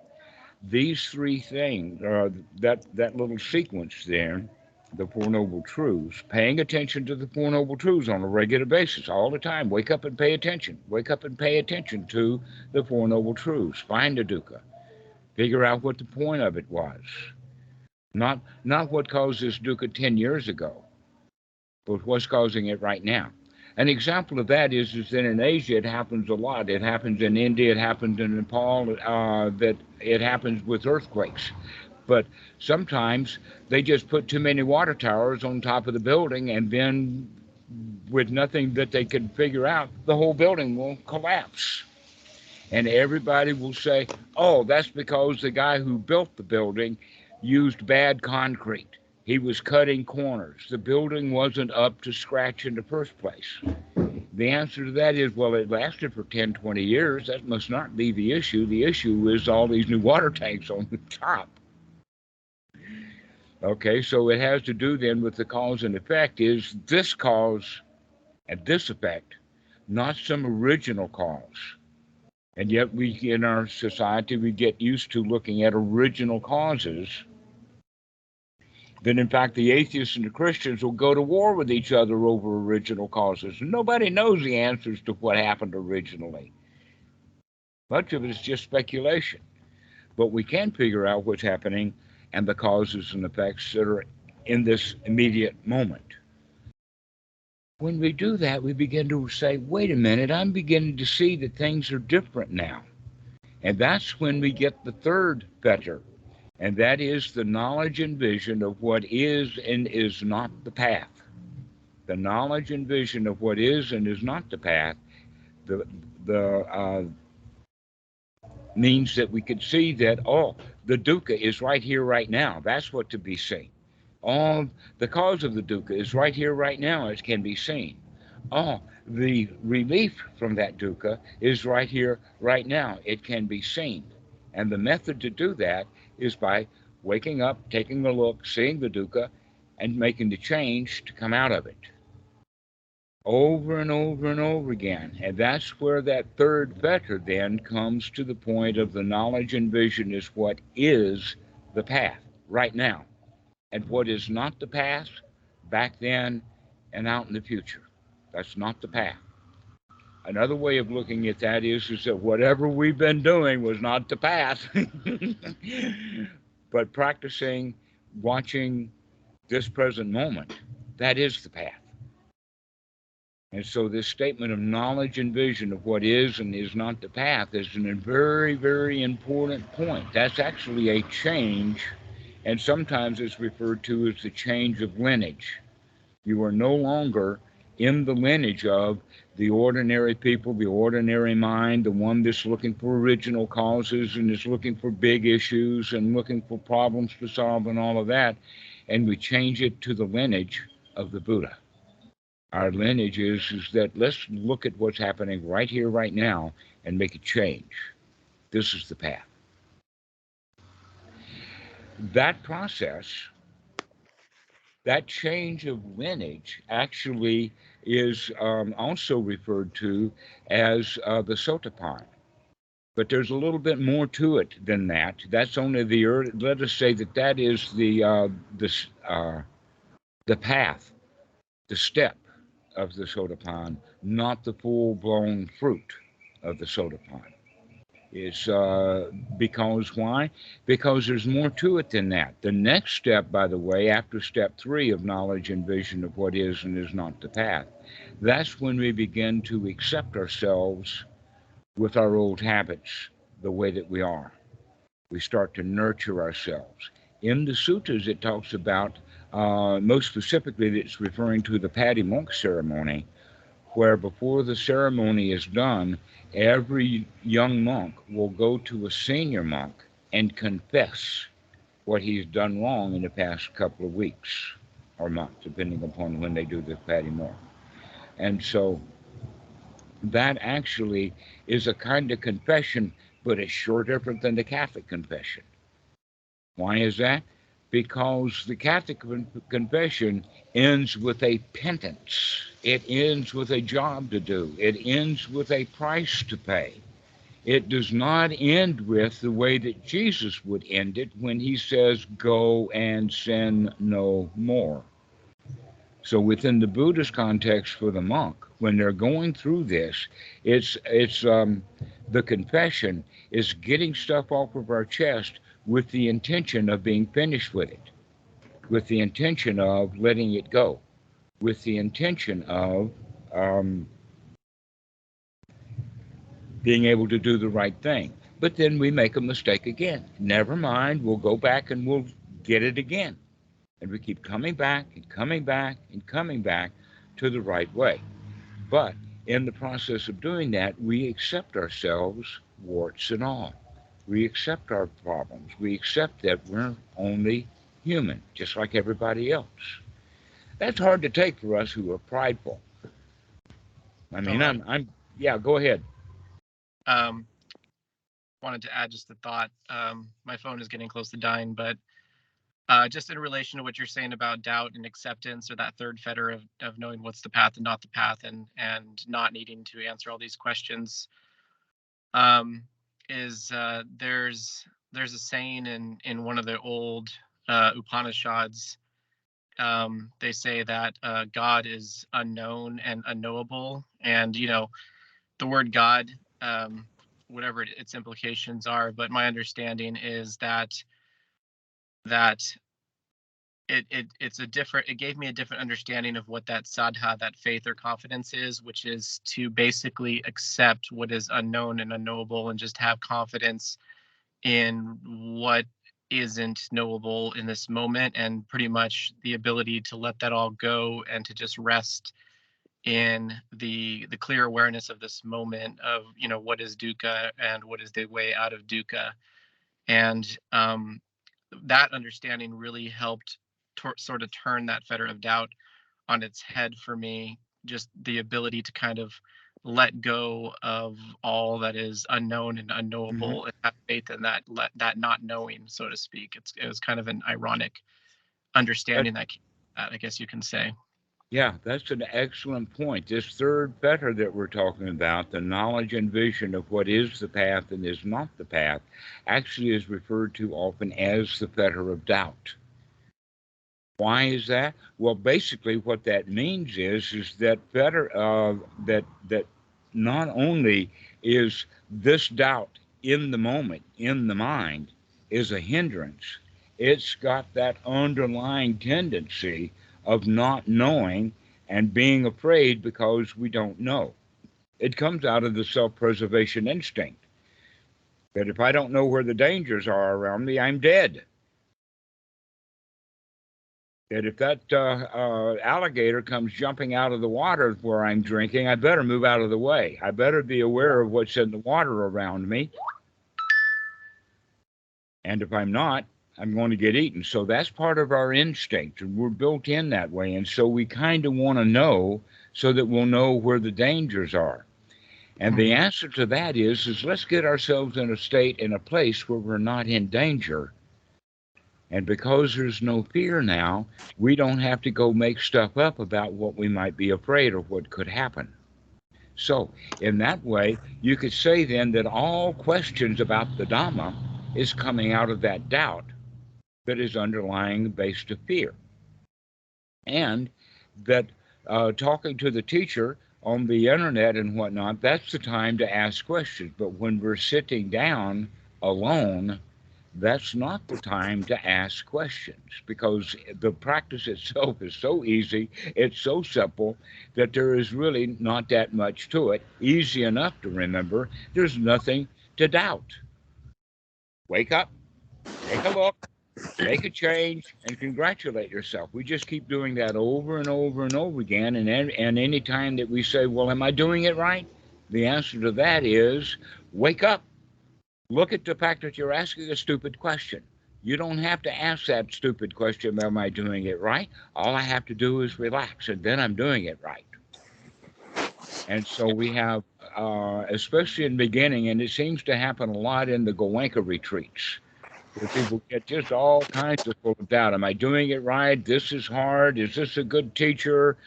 these three things, uh, that that little sequence there, the Four Noble Truths, paying attention to the Four Noble Truths on a regular basis, all the time. Wake up and pay attention. Wake up and pay attention to the Four Noble Truths. Find the dukkha. Figure out what the point of it was. Not not what caused this dukkha ten years ago, but what's causing it right now. An example of that is, is that in Asia it happens a lot. It happens in India, it happens in Nepal, uh, that it happens with earthquakes. But sometimes they just put too many water towers on top of the building, and then with nothing that they can figure out, the whole building will collapse. And everybody will say, oh, that's because the guy who built the building used bad concrete. He was cutting corners. The building wasn't up to scratch in the first place. The answer to that is well, it lasted for 10, 20 years. That must not be the issue. The issue is all these new water tanks on the top. Okay, so it has to do then with the cause and effect is this cause and this effect, not some original cause. And yet we in our society we get used to looking at original causes then in fact the atheists and the Christians will go to war with each other over original causes. Nobody knows the answers to what happened originally. Much of it is just speculation. But we can figure out what's happening and the causes and effects that are in this immediate moment. When we do that, we begin to say, wait a minute, I'm beginning to see that things are different now. And that's when we get the third fetter, and that is the knowledge and vision of what is and is not the path. The knowledge and vision of what is and is not the path, the the uh, means that we could see that oh, the dukkha is right here, right now. That's what to be seen. All the cause of the dukkha is right here, right now, as can be seen. Oh, the relief from that dukkha is right here, right now. It can be seen. And the method to do that is by waking up, taking a look, seeing the dukkha, and making the change to come out of it. Over and over and over again. And that's where that third fetter then comes to the point of the knowledge and vision is what is the path right now. And what is not the path back then and out in the future. That's not the path. Another way of looking at that is is that whatever we've been doing was not the path, but practicing watching this present moment that is the path. And so, this statement of knowledge and vision of what is and is not the path is a very, very important point. That's actually a change, and sometimes it's referred to as the change of lineage. You are no longer in the lineage of the ordinary people, the ordinary mind, the one that's looking for original causes and is looking for big issues and looking for problems to solve and all of that. And we change it to the lineage of the Buddha. Our lineage is, is that let's look at what's happening right here, right now, and make a change. This is the path. That process, that change of lineage, actually is um, also referred to as uh, the sotapan. But there's a little bit more to it than that. That's only the early, let us say that that is the uh, the uh, the path, the step of the sotapan, not the full blown fruit of the sotapan. It's uh, because why? Because there's more to it than that. The next step, by the way, after step three of knowledge and vision of what is and is not the path, that's when we begin to accept ourselves with our old habits the way that we are. We start to nurture ourselves. In the sutras, it talks about, uh, most specifically, it's referring to the Patimokkha ceremony, where before the ceremony is done, every young monk will go to a senior monk and confess what he's done wrong in the past couple of weeks or months, depending upon when they do the Patimokkha. And so that actually is a kind of confession, but it's sure different than the Catholic confession. Why is that? Because the Catholic confession ends with a penance. It ends with a job to do. It ends with a price to pay. It does not end with the way that Jesus would end it when he says, Go and sin no more. So within the Buddhist context for the monk, when they're going through this, it's it's um, the confession is getting stuff off of our chest with the intention of being finished with it, with the intention of letting it go, with the intention of um, being able to do the right thing. But then we make a mistake again. Never mind, we'll go back and we'll get it again. And we keep coming back and coming back and coming back to the right way. But in the process of doing that, we accept ourselves, warts and all. We accept our problems. We accept that we're only human, just like everybody else. That's hard to take for us who are prideful. I mean, I'm, I'm, yeah, go ahead. Um, wanted to add just a thought. Um, my phone is getting close to dying, but uh, just in relation to what you're saying about doubt and acceptance, or that third fetter of, of knowing what's the path and not the path, and and not needing to answer all these questions, um, is uh, there's there's a saying in in one of the old uh, Upanishads. Um, they say that uh, God is unknown and unknowable, and you know, the word God, um, whatever its implications are. But my understanding is that that it, it it's a different it gave me a different understanding of what that saddha that faith or confidence is which is to basically accept what is unknown and unknowable and just have confidence in what isn't knowable in this moment and pretty much the ability to let that all go and to just rest in the the clear awareness of this moment of you know what is dukkha and what is the way out of dukkha. And um that understanding really helped to- sort of turn that fetter of doubt on its head for me. Just the ability to kind of let go of all that is unknown and Mm-hmm. unknowable and have faith in that let that not knowing, so to speak. It's it was kind of an ironic understanding that, that I guess you can say. Yeah, that's an excellent point. This third fetter that we're talking about, the knowledge and vision of what is the path and is not the path, actually is referred to often as the fetter of doubt. Why is that? Well, basically, what that means is is that fetter uh, that that not only is this doubt in the moment, in the mind, is a hindrance, it's got that underlying tendency of not knowing and being afraid because we don't know. It comes out of the self preservation instinct that if I don't know where the dangers are around me, I'm dead. That if that uh, uh, alligator comes jumping out of the water where I'm drinking, I better move out of the way. I better be aware of what's in the water around me. And if I'm not, I'm going to get eaten. So that's part of our instinct, and we're built in that way. And so we kind of want to know so that we'll know where the dangers are. And the answer to that is is let's get ourselves in a state in a place where we're not in danger. And because there's no fear now, we don't have to go make stuff up about what we might be afraid of what could happen. So, in that way, you could say then that all questions about the Dhamma is coming out of that doubt that is underlying the base to fear. And that uh, talking to the teacher on the internet and whatnot, that's the time to ask questions. But when we're sitting down alone, that's not the time to ask questions because the practice itself is so easy, it's so simple that there is really not that much to it. Easy enough to remember, there's nothing to doubt. Wake up, take a look, make a change, and congratulate yourself. We just keep doing that over and over and over again. And, and any time that we say, Well, am I doing it right? The answer to that is wake up look at the fact that you're asking a stupid question. You don't have to ask that stupid question, Am I doing it right? All I have to do is relax, and then I'm doing it right. And so we have, uh, especially in the beginning, and it seems to happen a lot in the Goenka retreats, where people get just all kinds of of doubt. Am I doing it right? This is hard. Is this a good teacher?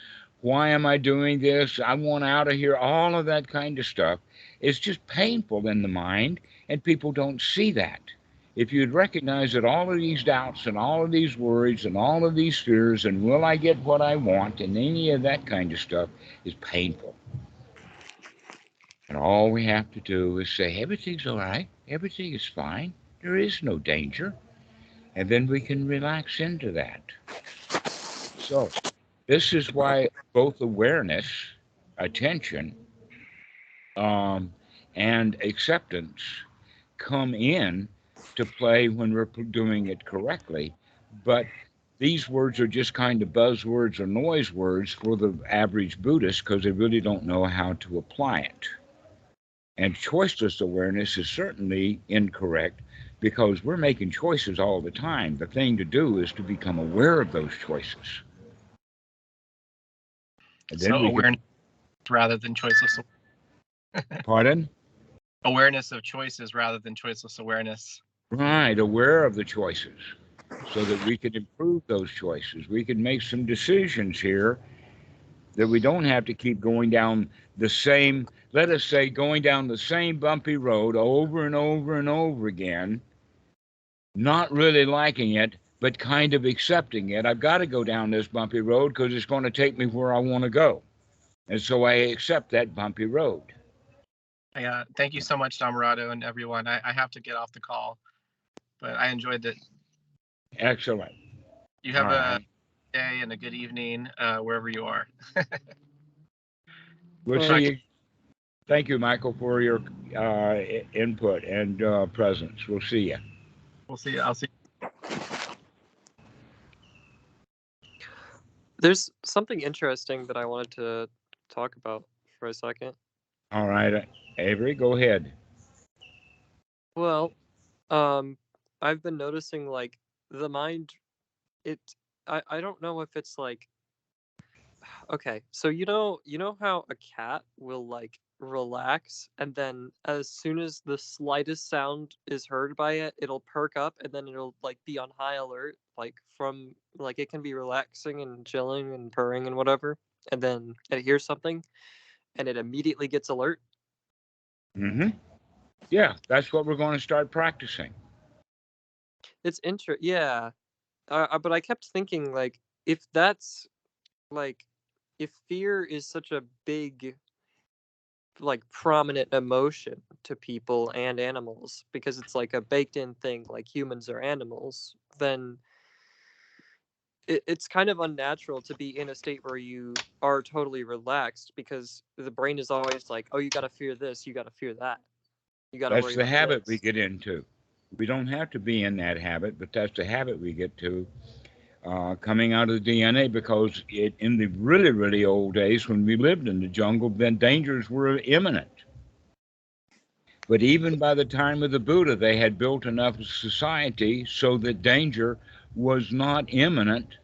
Why am I doing this? I want out of here. All of that kind of stuff. It's just painful in the mind and people don't see that. If you'd recognize that all of these doubts and all of these worries and all of these fears and will I get what I want and any of that kind of stuff is painful. And all we have to do is say, everything's all right, everything is fine, there is no danger. And then we can relax into that. So, this is why both awareness, attention, um, and acceptance come in to play when we're doing it correctly. But these words are just kind of buzzwords or noise words for the average Buddhist because they really don't know how to apply it. And choiceless awareness is certainly incorrect because we're making choices all the time. The thing to do is to become aware of those choices. And so awareness can... rather than choiceless. Pardon? Awareness of choices rather than choiceless awareness. Right, aware of the choices so that we can improve those choices. We can make some decisions here that we don't have to keep going down the same, let us say, going down the same bumpy road over and over and over again, not really liking it, but kind of accepting it. I've got to go down this bumpy road because it's going to take me where I want to go. And so I accept that bumpy road. Yeah, thank you so much, Dhammarato and everyone. I, I have to get off the call, but I enjoyed it. Excellent. You have All a right. day and a good evening uh, wherever you are. we'll see you. Thank you, Michael, for your uh, input and uh, presence. We'll see you. We'll see you. I'll see. You. There's something interesting that I wanted to talk about for a second. All right. Avery, go ahead. Well, um, I've been noticing like the mind, it. I I don't know if it's like. Okay, so you know you know how a cat will like relax and then as soon as the slightest sound is heard by it it'll perk up and then it'll like be on high alert like from like it can be relaxing and chilling and purring and whatever and then it hears something and it immediately gets alert Mm-hmm. Yeah, that's what we're going to start practicing. It's interesting. yeah. Uh, uh, but I kept thinking like if that's like if fear is such a big like prominent emotion to people and animals because it's like a baked in thing like humans are animals then it, it's kind of unnatural to be in a state where you are totally relaxed because the brain is always like oh you got to fear this you got to fear that you got to That's the habit we get into. We don't have to be in that habit, but that's the habit we get to uh, coming out of the DNA because it, in the really, really old days when we lived in the jungle, then dangers were imminent. But even by the time of the Buddha, they had built enough society so that danger was not imminent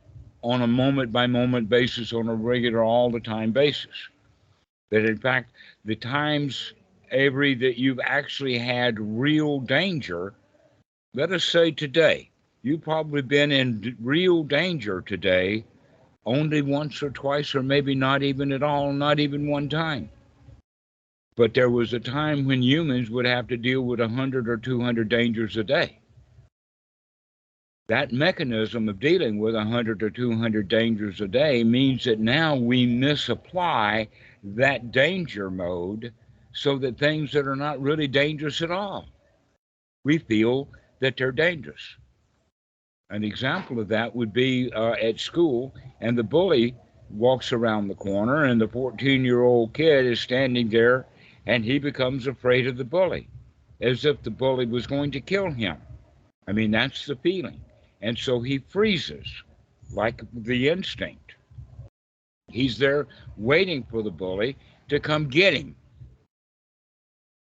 on a moment by moment basis, on a regular, all the time basis. That in fact, the times, Avery, that you've actually had real danger, let us say today, you've probably been in real danger today only once or twice, or maybe not even at all, not even one time. But there was a time when humans would have to deal with 100 or 200 dangers a day. That mechanism of dealing with 100 or 200 dangers a day means that now we misapply that danger mode so that things that are not really dangerous at all, we feel that they're dangerous. An example of that would be uh, at school, and the bully walks around the corner, and the 14 year old kid is standing there, and he becomes afraid of the bully, as if the bully was going to kill him. I mean, that's the feeling. And so he freezes, like the instinct. He's there waiting for the bully to come get him.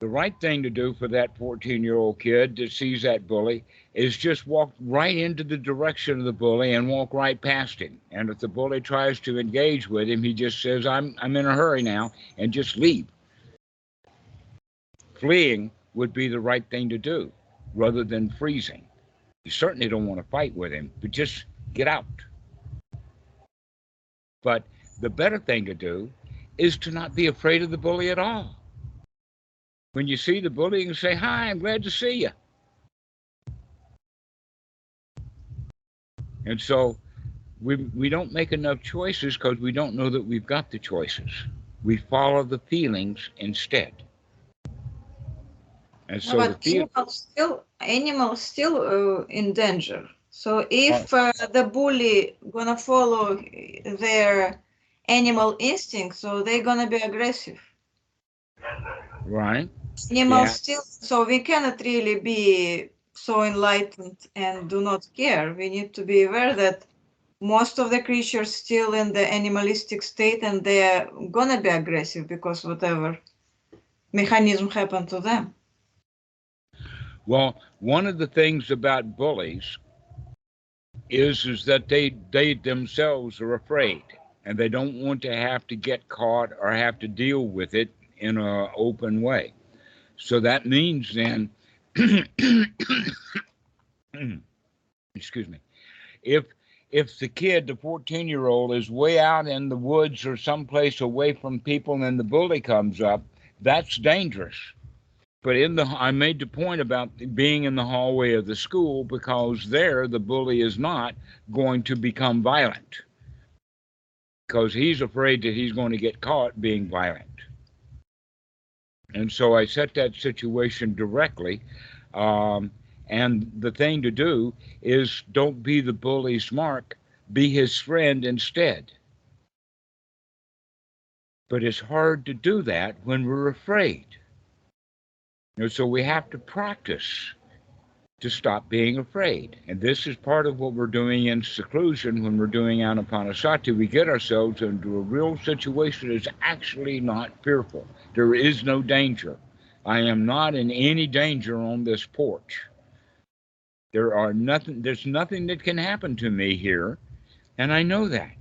The right thing to do for that 14 year old kid that sees that bully is just walk right into the direction of the bully and walk right past him. And if the bully tries to engage with him, he just says, I'm, I'm in a hurry now, and just leave. Fleeing would be the right thing to do rather than freezing. You certainly don't want to fight with him, but just get out. But the better thing to do is to not be afraid of the bully at all. When you see the bully, you can say, Hi, I'm glad to see you. And so we, we don't make enough choices because we don't know that we've got the choices. We follow the feelings instead. And so the but feel, animals still, animals still uh, in danger. So if uh, the bully gonna follow their animal instinct, so they're gonna be aggressive. right? Animals Yeah. still, so we cannot really be so enlightened and do not care. We need to be aware that most of the creatures still in the animalistic state and they're gonna be aggressive because whatever mechanism happened to them. Well, one of the things about bullies is is that they they themselves are afraid and they don't want to have to get caught or have to deal with it in a open way. So that means then excuse me. If if the kid, the 14 year old, is way out in the woods or someplace away from people and the bully comes up, that's dangerous but in the I made the point about being in the hallway of the school because there the bully is not going to become violent because he's afraid that he's going to get caught being violent. And so I set that situation directly. Um, and the thing to do is don't be the bully's mark, be his friend instead. But it's hard to do that when we're afraid. Know, so we have to practice to stop being afraid. And this is part of what we're doing in seclusion when we're doing Anapanasati. We get ourselves into a real situation that's actually not fearful. There is no danger. I am not in any danger on this porch. There are nothing there's nothing that can happen to me here, and I know that.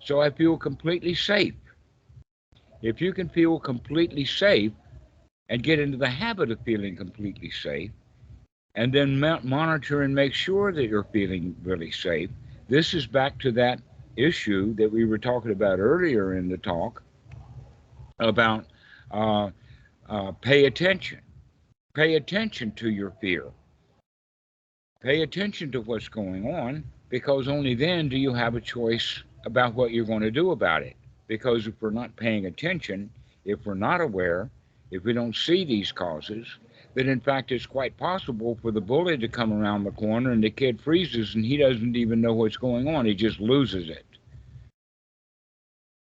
So I feel completely safe. If you can feel completely safe, and get into the habit of feeling completely safe and then mo- monitor and make sure that you're feeling really safe. This is back to that issue that we were talking about earlier in the talk about uh, uh, pay attention. Pay attention to your fear. Pay attention to what's going on because only then do you have a choice about what you're going to do about it. Because if we're not paying attention, if we're not aware, if we don't see these causes, that in fact it's quite possible for the bully to come around the corner and the kid freezes and he doesn't even know what's going on. He just loses it.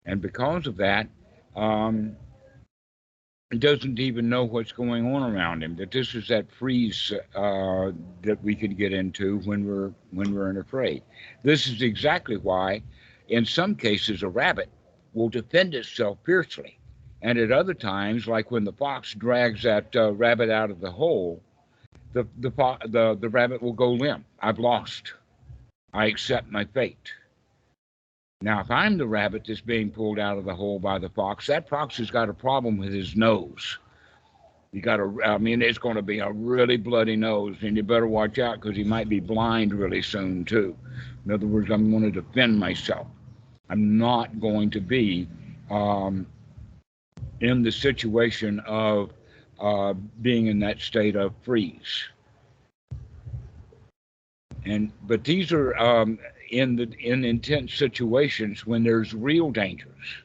And because of that, um, he doesn't even know what's going on around him. That this is that freeze uh, that we can get into when we're when we're in afraid. This is exactly why, in some cases, a rabbit will defend itself fiercely, and at other times, like when the fox drags that uh, rabbit out of the hole, the the the the rabbit will go limp. I've lost. I accept my fate. Now, if I'm the rabbit that's being pulled out of the hole by the fox, that fox has got a problem with his nose. You got to, I mean, it's going to be a really bloody nose, and you better watch out because he might be blind really soon, too. In other words, I'm going to defend myself. I'm not going to be um, in the situation of uh, being in that state of freeze. And but these are um, in the in intense situations when there's real dangers.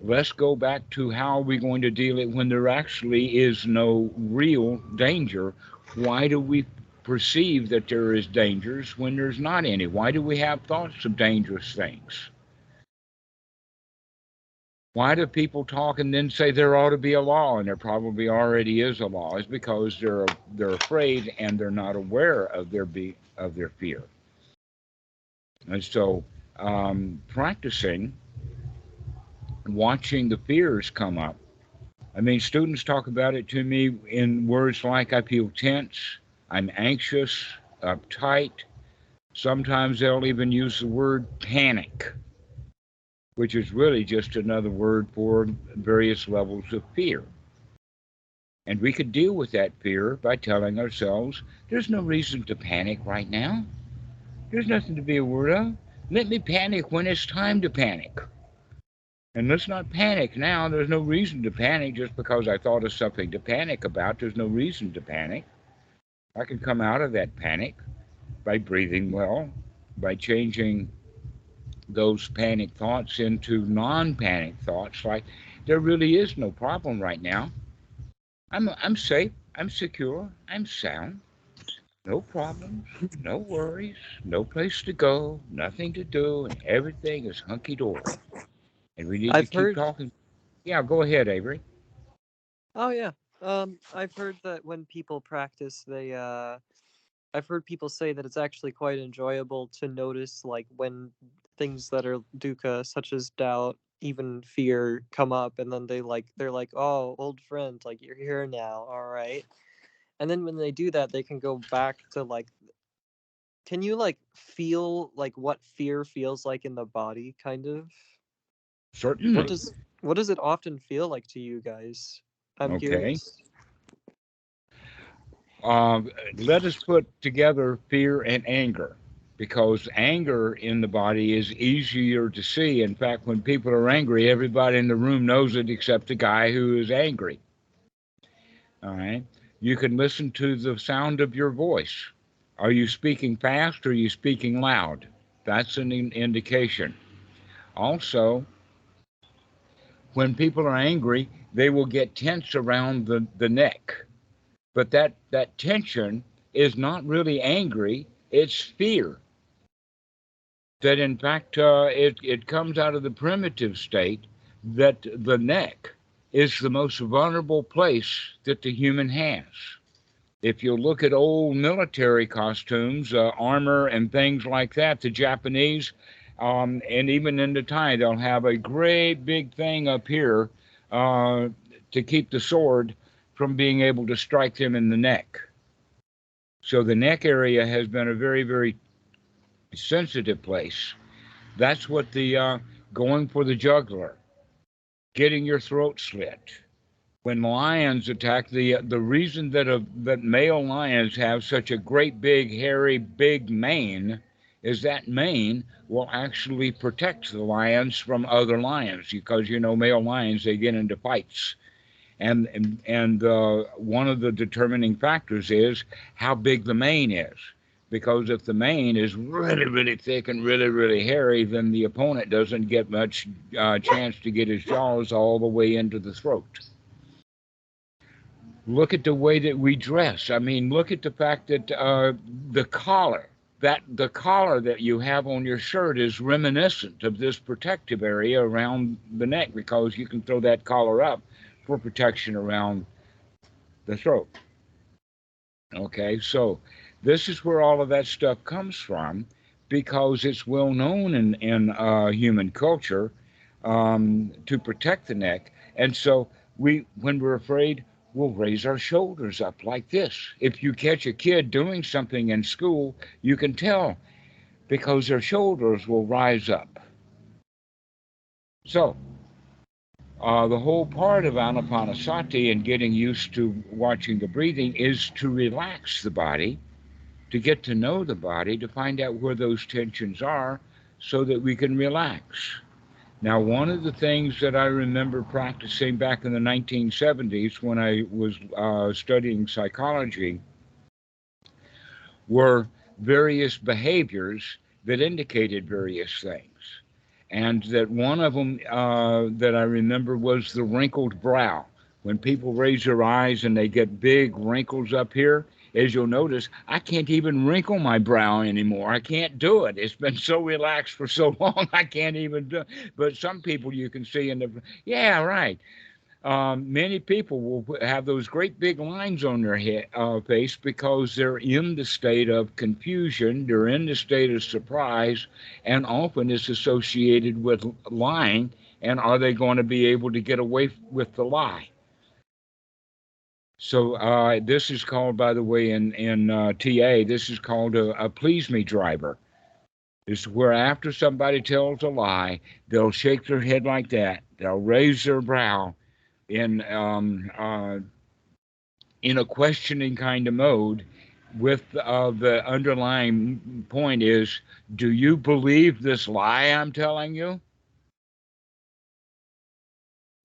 Let's go back to how are we going to deal it when there actually is no real danger. Why do we perceive that there is dangers when there's not any? Why do we have thoughts of dangerous things? Why do people talk and then say there ought to be a law and there probably already is a law? is because they're they're afraid and they're not aware of their be of their fear. And so um, practicing watching the fears come up. I mean, students talk about it to me in words like I feel tense, I'm anxious, uptight. Sometimes they'll even use the word panic, which is really just another word for various levels of fear. And we could deal with that fear by telling ourselves there's no reason to panic right now. There's nothing to be worried of. Let me panic when it's time to panic. And let's not panic now. There's no reason to panic just because I thought of something to panic about. There's no reason to panic. I can come out of that panic by breathing well, by changing those panic thoughts into non panic thoughts, like there really is no problem right now. I'm, I'm safe, I'm secure, I'm sound. No problems, no worries, no place to go, nothing to do, and everything is hunky dory. And we need I've to keep talking. Yeah, go ahead, Avery. Oh yeah. Um, I've heard that when people practice, they uh, I've heard people say that it's actually quite enjoyable to notice like when things that are dukkha, such as doubt, even fear, come up, and then they like they're like, "Oh, old friend, like you're here now, all right." And then when they do that, they can go back to like. Can you like feel like what fear feels like in the body, kind of? Certainly. What does what does it often feel like to you guys? I'm Okay. curious. um, let us put together fear and anger because anger in the body is easier to see. In fact, when people are angry, everybody in the room knows it except the guy who is angry. All right. You can listen to the sound of your voice. Are you speaking fast or are you speaking loud? That's an in- indication. Also, when people are angry, they will get tense around the, the neck but that that tension is not really angry it's fear that in fact uh, it, it comes out of the primitive state that the neck is the most vulnerable place that the human has if you look at old military costumes uh, armor and things like that the japanese um, and even in the thai they'll have a great big thing up here uh, to keep the sword from being able to strike them in the neck. So the neck area has been a very, very sensitive place. That's what the uh, going for the jugular, getting your throat slit. When lions attack, the the reason that a, that male lions have such a great big hairy big mane is that mane will actually protect the lions from other lions because you know male lions they get into fights and and, and uh, one of the determining factors is how big the mane is because if the mane is really, really thick and really, really hairy, then the opponent doesn't get much uh, chance to get his jaws all the way into the throat. Look at the way that we dress. I mean, look at the fact that uh, the collar, that the collar that you have on your shirt is reminiscent of this protective area around the neck because you can throw that collar up for protection around the throat. Okay, so this is where all of that stuff comes from because it's well known in, in uh, human culture um, to protect the neck. And so we, when we're afraid, we'll raise our shoulders up like this. If you catch a kid doing something in school, you can tell because their shoulders will rise up. So, uh, the whole part of anapanasati and getting used to watching the breathing is to relax the body to get to know the body, to find out where those tensions are so that we can relax. Now, one of the things that I remember practicing back in the 1970s when I was uh, studying psychology were various behaviors that indicated various things. And that one of them uh, that I remember was the wrinkled brow. When people raise their eyes and they get big wrinkles up here, as you'll notice, I can't even wrinkle my brow anymore. I can't do it. It's been so relaxed for so long, I can't even do it. But some people you can see in the, yeah, right. Um, many people will have those great big lines on their head, uh, face because they're in the state of confusion, they're in the state of surprise, and often it's associated with lying. And are they going to be able to get away with the lie? So uh, this is called, by the way, in in uh, TA, this is called a, a please me driver. It's where after somebody tells a lie, they'll shake their head like that. They'll raise their brow in um, uh, in a questioning kind of mode. With uh, the underlying point is, do you believe this lie I'm telling you?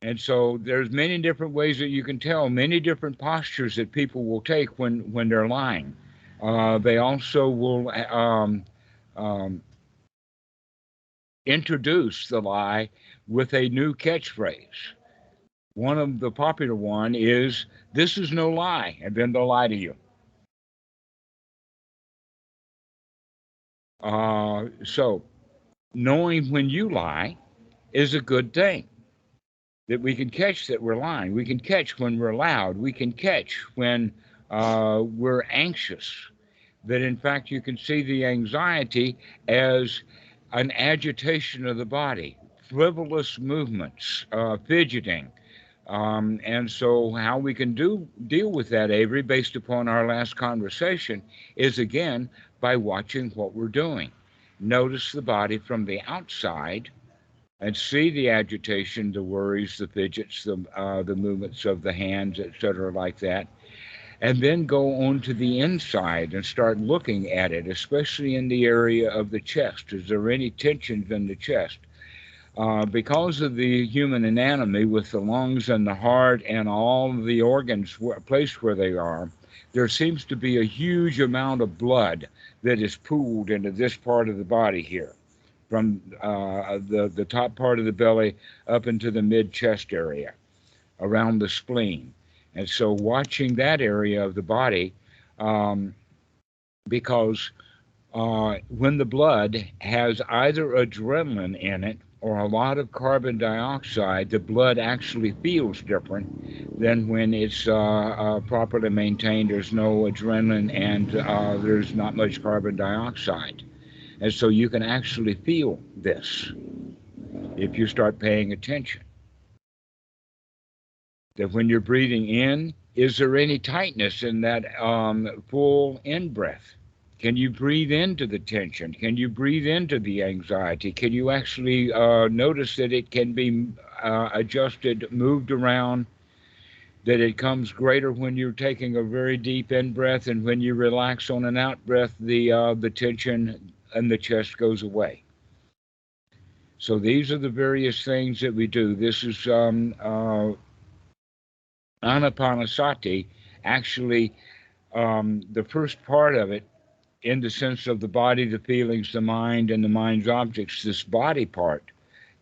And so there's many different ways that you can tell, many different postures that people will take when when they're lying. Uh, they also will um, um, introduce the lie with a new catchphrase. One of the popular one is "This is no lie," and then they'll lie to you. Uh, so, knowing when you lie is a good thing that we can catch that we're lying. We can catch when we're loud. We can catch when uh, we're anxious. That in fact, you can see the anxiety as an agitation of the body, frivolous movements, uh, fidgeting. Um, and so, how we can do deal with that, Avery, based upon our last conversation, is again by watching what we're doing. Notice the body from the outside and see the agitation, the worries, the fidgets, the uh, the movements of the hands, etc., like that, and then go on to the inside and start looking at it, especially in the area of the chest. Is there any tensions in the chest? Uh, because of the human anatomy, with the lungs and the heart and all the organs placed where they are, there seems to be a huge amount of blood that is pooled into this part of the body here from uh, the, the top part of the belly up into the mid chest area around the spleen. And so, watching that area of the body, um, because uh, when the blood has either adrenaline in it or a lot of carbon dioxide, the blood actually feels different than when it's uh, uh, properly maintained. There's no adrenaline and uh, there's not much carbon dioxide. And so you can actually feel this if you start paying attention. That when you're breathing in, is there any tightness in that um, full in breath? Can you breathe into the tension? Can you breathe into the anxiety? Can you actually uh, notice that it can be uh, adjusted, moved around, that it comes greater when you're taking a very deep in breath, and when you relax on an out breath, the uh, the tension and the chest goes away. So these are the various things that we do. This is um, uh, Anapanasati. Actually, um, the first part of it in the sense of the body, the feelings, the mind, and the mind's objects, this body part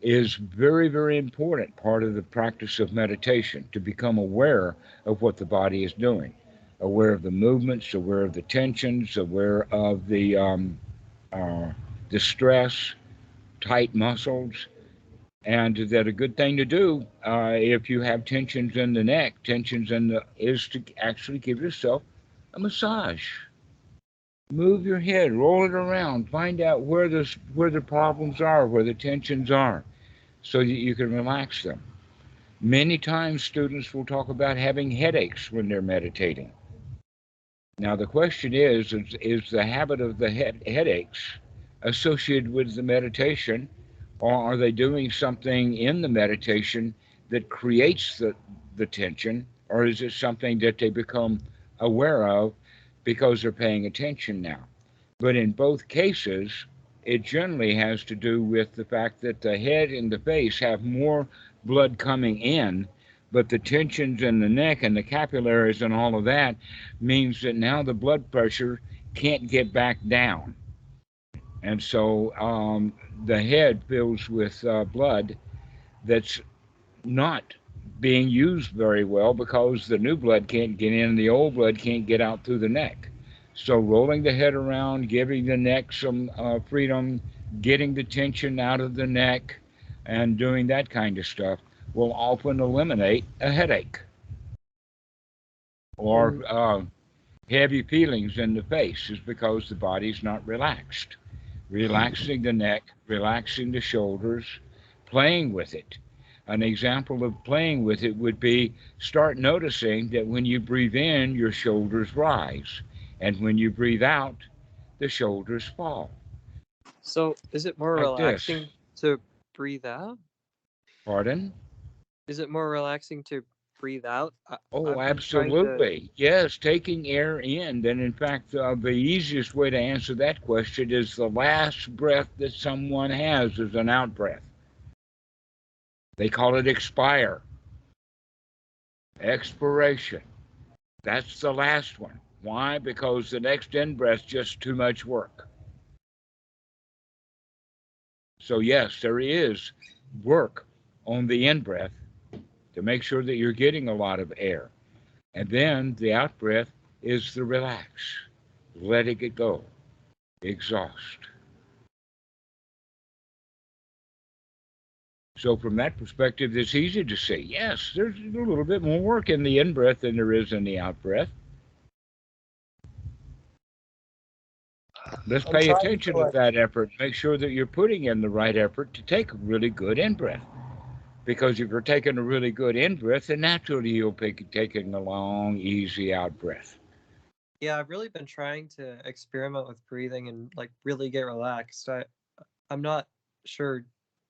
is very, very important part of the practice of meditation to become aware of what the body is doing, aware of the movements, aware of the tensions, aware of the um, uh, the stress, tight muscles, and that a good thing to do uh, if you have tensions in the neck, tensions in the is to actually give yourself a massage. Move your head, roll it around, find out where the where the problems are, where the tensions are, so that you can relax them. Many times, students will talk about having headaches when they're meditating. Now, the question is: Is, is the habit of the head, headaches associated with the meditation, or are they doing something in the meditation that creates the the tension, or is it something that they become aware of because they're paying attention now. But in both cases, it generally has to do with the fact that the head and the face have more blood coming in, but the tensions in the neck and the capillaries and all of that means that now the blood pressure can't get back down. And so um, the head fills with uh, blood that's not being used very well because the new blood can't get in, and the old blood can't get out through the neck. So rolling the head around, giving the neck some uh, freedom, getting the tension out of the neck, and doing that kind of stuff will often eliminate a headache or uh, heavy feelings in the face is because the body's not relaxed. Relaxing the neck, relaxing the shoulders, playing with it an example of playing with it would be start noticing that when you breathe in, your shoulders rise, and when you breathe out, the shoulders fall. So is it more Like this. relaxing to breathe out? Pardon? Is it more relaxing to breathe out? I- Oh, been trying to- absolutely. Yes, taking air in. Then, in fact, uh, the easiest way to answer that question is the last breath that someone has is an out breath. They call it expire. Expiration. That's the last one. Why? Because the next in breath's just too much work. So, yes, there is work on the in breath to make sure that you're getting a lot of air. And then the out breath is the relax, letting it go, exhaust. So from that perspective, it's easy to say, yes, there's a little bit more work in the in breath than there is in the out breath. Let's pay attention to, to that effort. Make sure that you're putting in the right effort to take a really good in breath. Because if you're taking a really good in breath, then naturally you'll be taking a long, easy out breath. Yeah, I've really been trying to experiment with breathing and like really get relaxed. I I'm not sure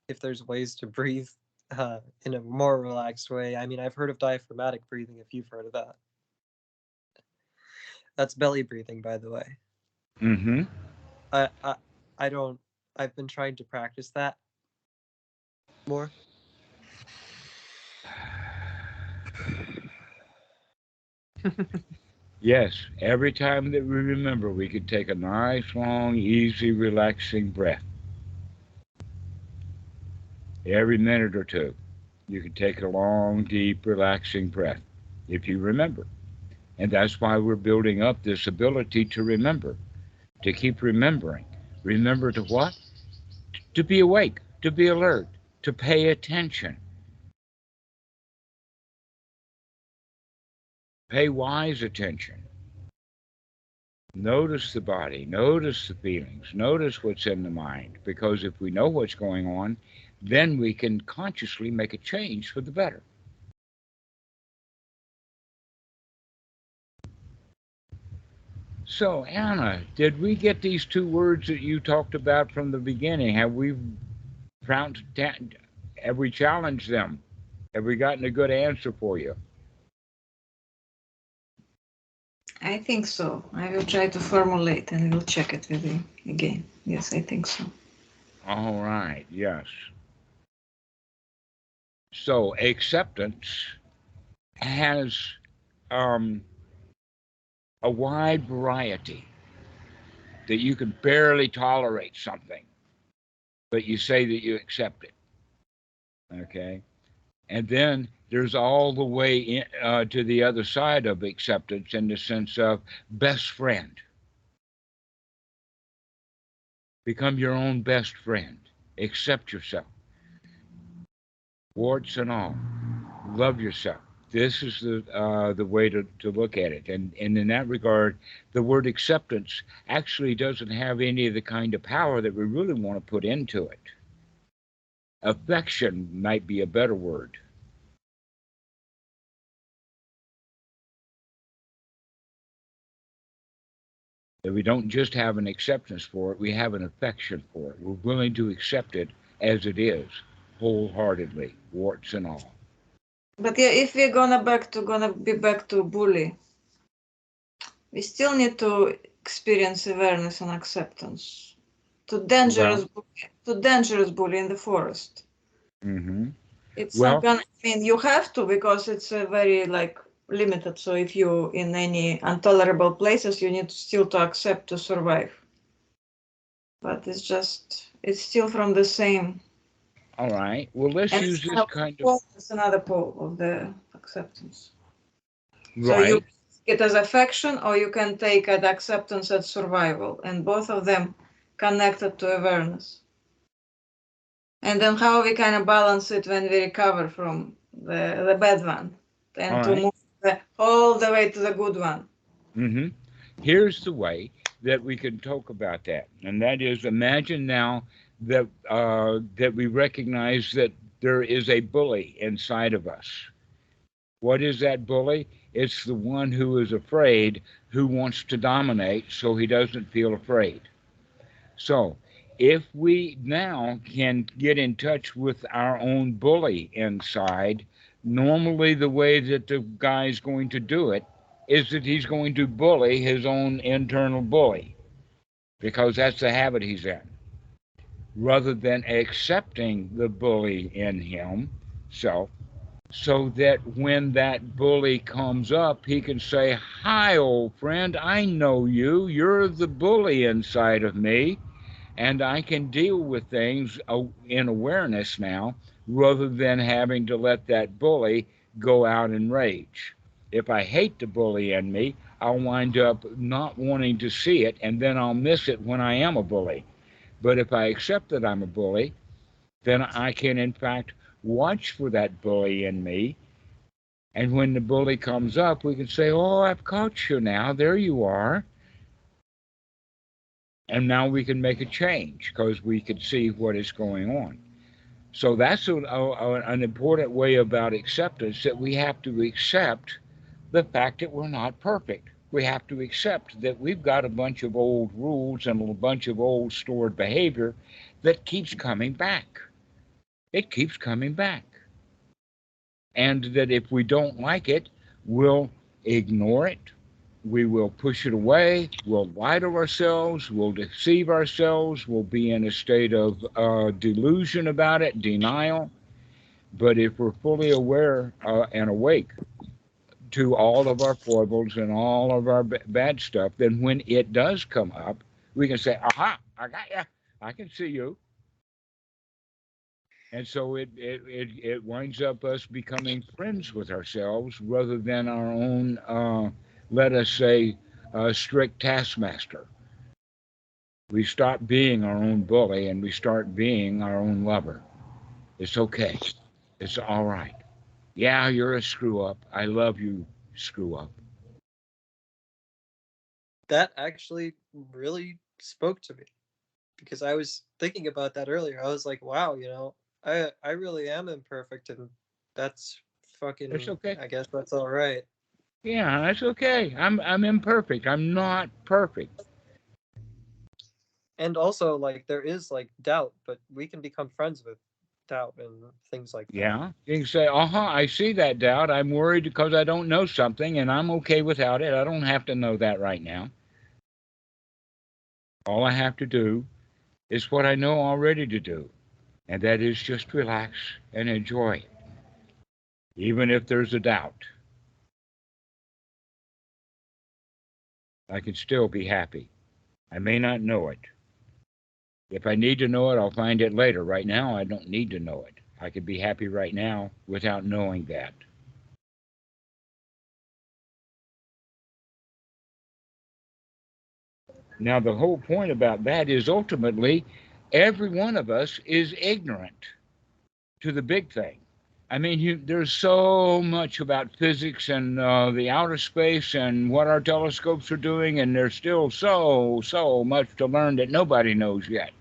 if there's ways to breathe uh, in a more relaxed way. I mean, I've heard of diaphragmatic breathing if you've heard of that. That's belly breathing, by the way. Mm-hmm. I I, I don't I've been trying to practice that more. Yes, every time that we remember, we could take a nice, long, easy, relaxing breath. Every minute or two, you can take a long, deep, relaxing breath if you remember. And that's why we're building up this ability to remember, to keep remembering. Remember to what? To be awake, to be alert, to pay attention. Pay wise attention. Notice the body, notice the feelings, notice what's in the mind. Because if we know what's going on, then we can consciously make a change for the better. So, Anna, did we get these two words that you talked about from the beginning? Have we found, have we challenged them? Have we gotten a good answer for you? I think so. I will try to formulate and we'll check it with you again. Yes, I think so. All right, yes. So acceptance has um, a wide variety that you can barely tolerate something, but you say that you accept it. Okay. And then there's all the way in, uh, to the other side of acceptance in the sense of best friend. Become your own best friend. Accept yourself. Warts and all. Love yourself. This is the uh, the way to, to look at it. And and in that regard, the word acceptance actually doesn't have any of the kind of power that we really want to put into it. Affection might be a better word. That we don't just have an acceptance for it, we have an affection for it. We're willing to accept it as it is, wholeheartedly, warts and all. But yeah, if we're gonna back to gonna be back to bully, we still need to experience awareness and acceptance. To dangerous, bully, to dangerous bully in the forest. Mm-hmm. It's Well- not gonna. I mean, you have to because it's a very like limited. So if you in any intolerable places, you need still to accept to survive. But it's just it's still from the same. All right. Well, let's And use this kind of pole, it's another pole of the acceptance. So right. you take it as affection, or you can take it acceptance as survival, and both of them connected to awareness. And then how we kind of balance it when we recover from the, the bad one, and to move all the way to the good one. hmm Here's the way that we can talk about that, and that is imagine now that uh, that we recognize that there is a bully inside of us. What is that bully? It's the one who is afraid, who wants to dominate, so he doesn't feel afraid. So, if we now can get in touch with our own bully inside, normally the way that the guy's going to do it is that he's going to bully his own internal bully because that's the habit he's in. Rather than accepting the bully in himself so that when that bully comes up he can say hi old friend i know you. You're the bully inside of me and i can deal with things uh, in awareness now rather than having to let that bully go out in rage if I hate the bully in me, I'll wind up not wanting to see it, and then I'll miss it when I am a bully. But if I accept that I'm a bully, then I can, in fact, watch for that bully in me. And when the bully comes up, we can say, Oh, I've caught you now. There you are. And now we can make a change because we can see what is going on. So that's an important way about acceptance that we have to accept the fact that we're not perfect. We have to accept that we've got a bunch of old rules and a bunch of old stored behavior that keeps coming back. It keeps coming back. And that if we don't like it, we'll ignore it. We will push it away. We'll lie to ourselves. We'll deceive ourselves. We'll be in a state of uh, delusion about it, denial. But if we're fully aware uh, and awake to all of our foibles and all of our b- bad stuff, then when it does come up, we can say, "Aha! I got you. I can see you." And so it it it, it winds up us becoming friends with ourselves rather than our own, uh, let us say, a strict taskmaster. We stop being our own bully and we start being our own lover. It's okay. It's all right. Yeah, you're a screw up. I love you, screw up. That actually really spoke to me because I was thinking about that earlier. I was like, wow, you know, I I really am imperfect and that's fucking It's okay. I guess that's all right. Yeah, that's okay. I'm I'm imperfect. I'm not perfect. And also like there is like doubt, but we can become friends with doubt and things like that. Yeah. You can say, uh huh, I see that doubt. I'm worried because I don't know something and I'm okay without it. I don't have to know that right now. All I have to do is what I know already to do, and that is just relax and enjoy it, even if there's a doubt. I can still be happy I may not know it. If I need to know it, I'll find it later. Right now, I don't need to know it. I could be happy right now without knowing that. Now, the whole point about that is ultimately every one of us is ignorant to the big thing. I mean, you, there's so much about physics and uh, the outer space and what our telescopes are doing, and there's still so, so much to learn that nobody knows yet.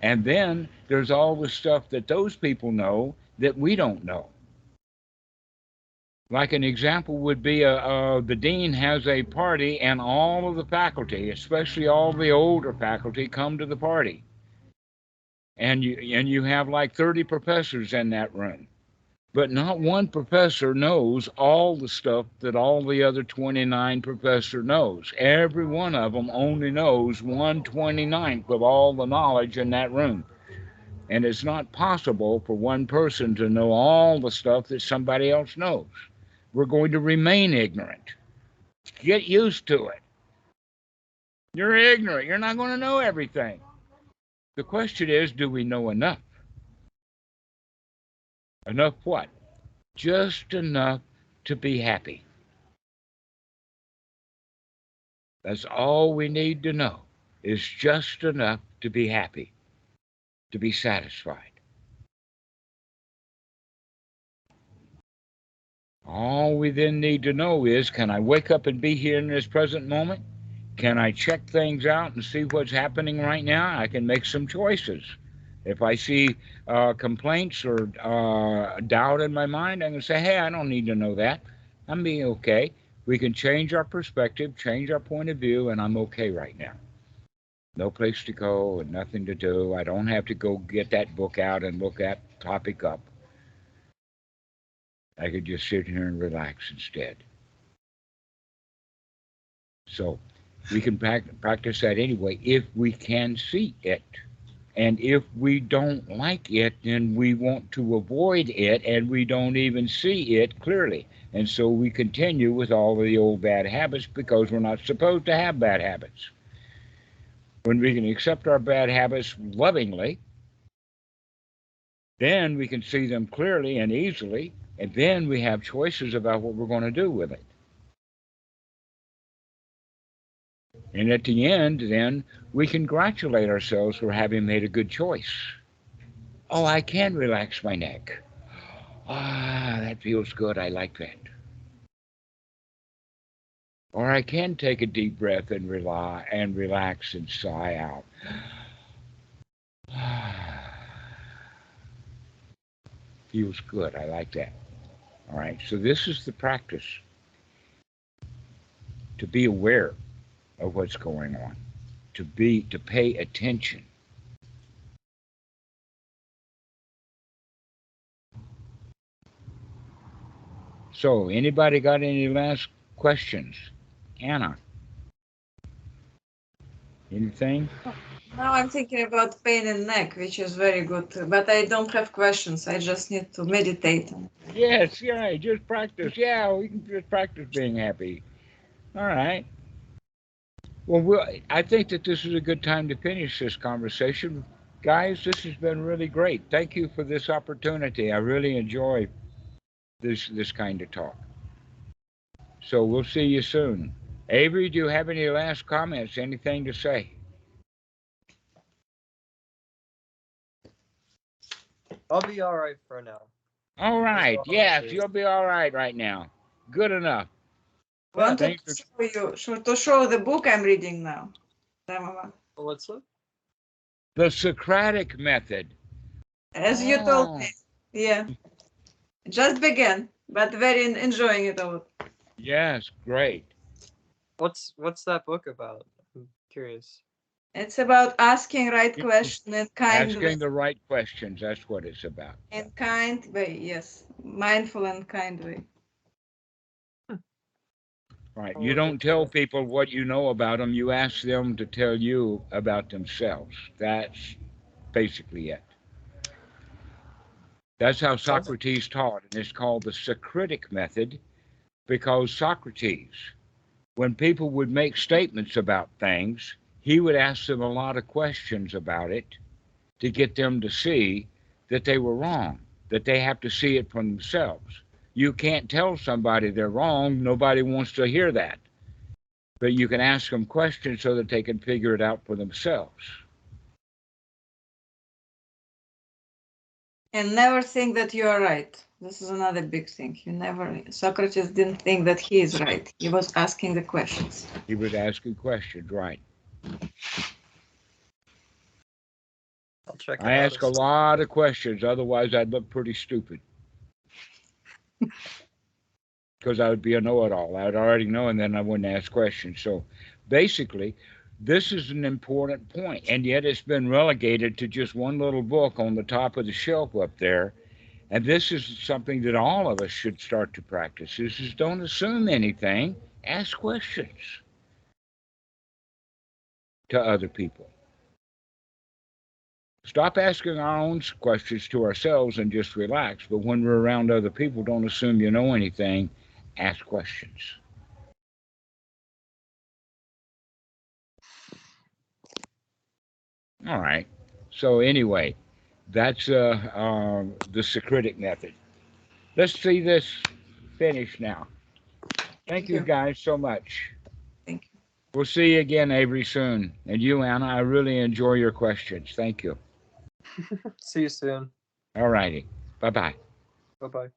And then there's all the stuff that those people know that we don't know. Like an example would be uh, uh, the dean has a party, and all of the faculty, especially all the older faculty, come to the party. And you and you have like 30 professors in that room, but not one professor knows all the stuff that all the other 29 professor knows. Every one of them only knows 129th of all the knowledge in that room. And it's not possible for one person to know all the stuff that somebody else knows we're going to remain ignorant. Get used to it. You're ignorant. You're not going to know everything. The question is do we know enough? Enough what? Just enough to be happy. That's all we need to know is just enough to be happy, to be satisfied. All we then need to know is can I wake up and be here in this present moment? Can I check things out and see what's happening right now? I can make some choices. If I see uh, complaints or uh, doubt in my mind, I can say, hey, I don't need to know that. I'm being okay. We can change our perspective, change our point of view, and I'm okay right now. No place to go and nothing to do. I don't have to go get that book out and look that topic up. I could just sit here and relax instead. So we can prac- practice that anyway if we can see it. And if we don't like it, then we want to avoid it and we don't even see it clearly. And so we continue with all of the old bad habits because we're not supposed to have bad habits. When we can accept our bad habits lovingly, then we can see them clearly and easily and then we have choices about what we're going to do with it. And at the end, then we congratulate ourselves for having made a good choice. Oh, I can relax my neck. Ah, that feels good. I like that. Or I can take a deep breath and rely and relax and sigh out. Feels good. I like that. All right, so this is the practice to be aware of what's going on, to be to pay attention. So, anybody got any last questions? Anna? Anything? Now I'm thinking about pain in neck, which is very good, but I don't have questions. I just need to meditate. Yes, yeah, just practice. Yeah, we can just practice being happy. All right. Well, we'll, I think that this is a good time to finish this conversation. Guys, this has been really great. Thank you for this opportunity. I really enjoy this this kind of talk. So we'll see you soon. Avery, do you have any last comments? Anything to say? I'll be all right for now. All right. all Yes, right. you'll be all right right now. Good enough. Wanted thanks to show you, show- to show the book I'm reading now. Tamara. What's up? The Socratic method. As you Oh. told ah. me, yeah. Just began, but very enjoying it all. Yes, great. What's what's that book about? I'm curious. It's about asking right Yeah. question and kind way. Asking the right questions. That's what it's about. In kind way, yes. Mindful and kind way. Right. You don't tell people what you know about them. You ask them to tell you about themselves. That's basically it. That's how Socrates taught, and it's called the Socratic method because Socrates, when people would make statements about things, he would ask them a lot of questions about it to get them to see that they were wrong, that they have to see it for themselves. You can't tell somebody they're wrong. Nobody wants to hear that. But you can ask them questions so that they can figure it out for themselves. And never think that you are right. This is another big thing. You never, Socrates didn't think that he is right. He was asking the questions. He was asking questions, right? I'll check. I ask a lot of questions, otherwise I'd look pretty stupid. Because I would be a know-it-all. I'd already know, and then I wouldn't ask questions. So basically, this is an important point, and yet it's been relegated to just one little book on the top of the shelf up there. And this is something that all of us should start to practice. This is don't assume anything, ask questions to other people. Stop asking our own questions to ourselves and just relax. But when we're around other people, don't assume you know anything. Ask questions. All right. So anyway, that's uh, um, the Socratic method. Let's see this finished now. Thank you you. guys so much. Thank you. We'll see you again, Avery, soon. And you, Anna, I really enjoy your questions. Thank you. See you soon. All righty. Bye bye. Bye bye.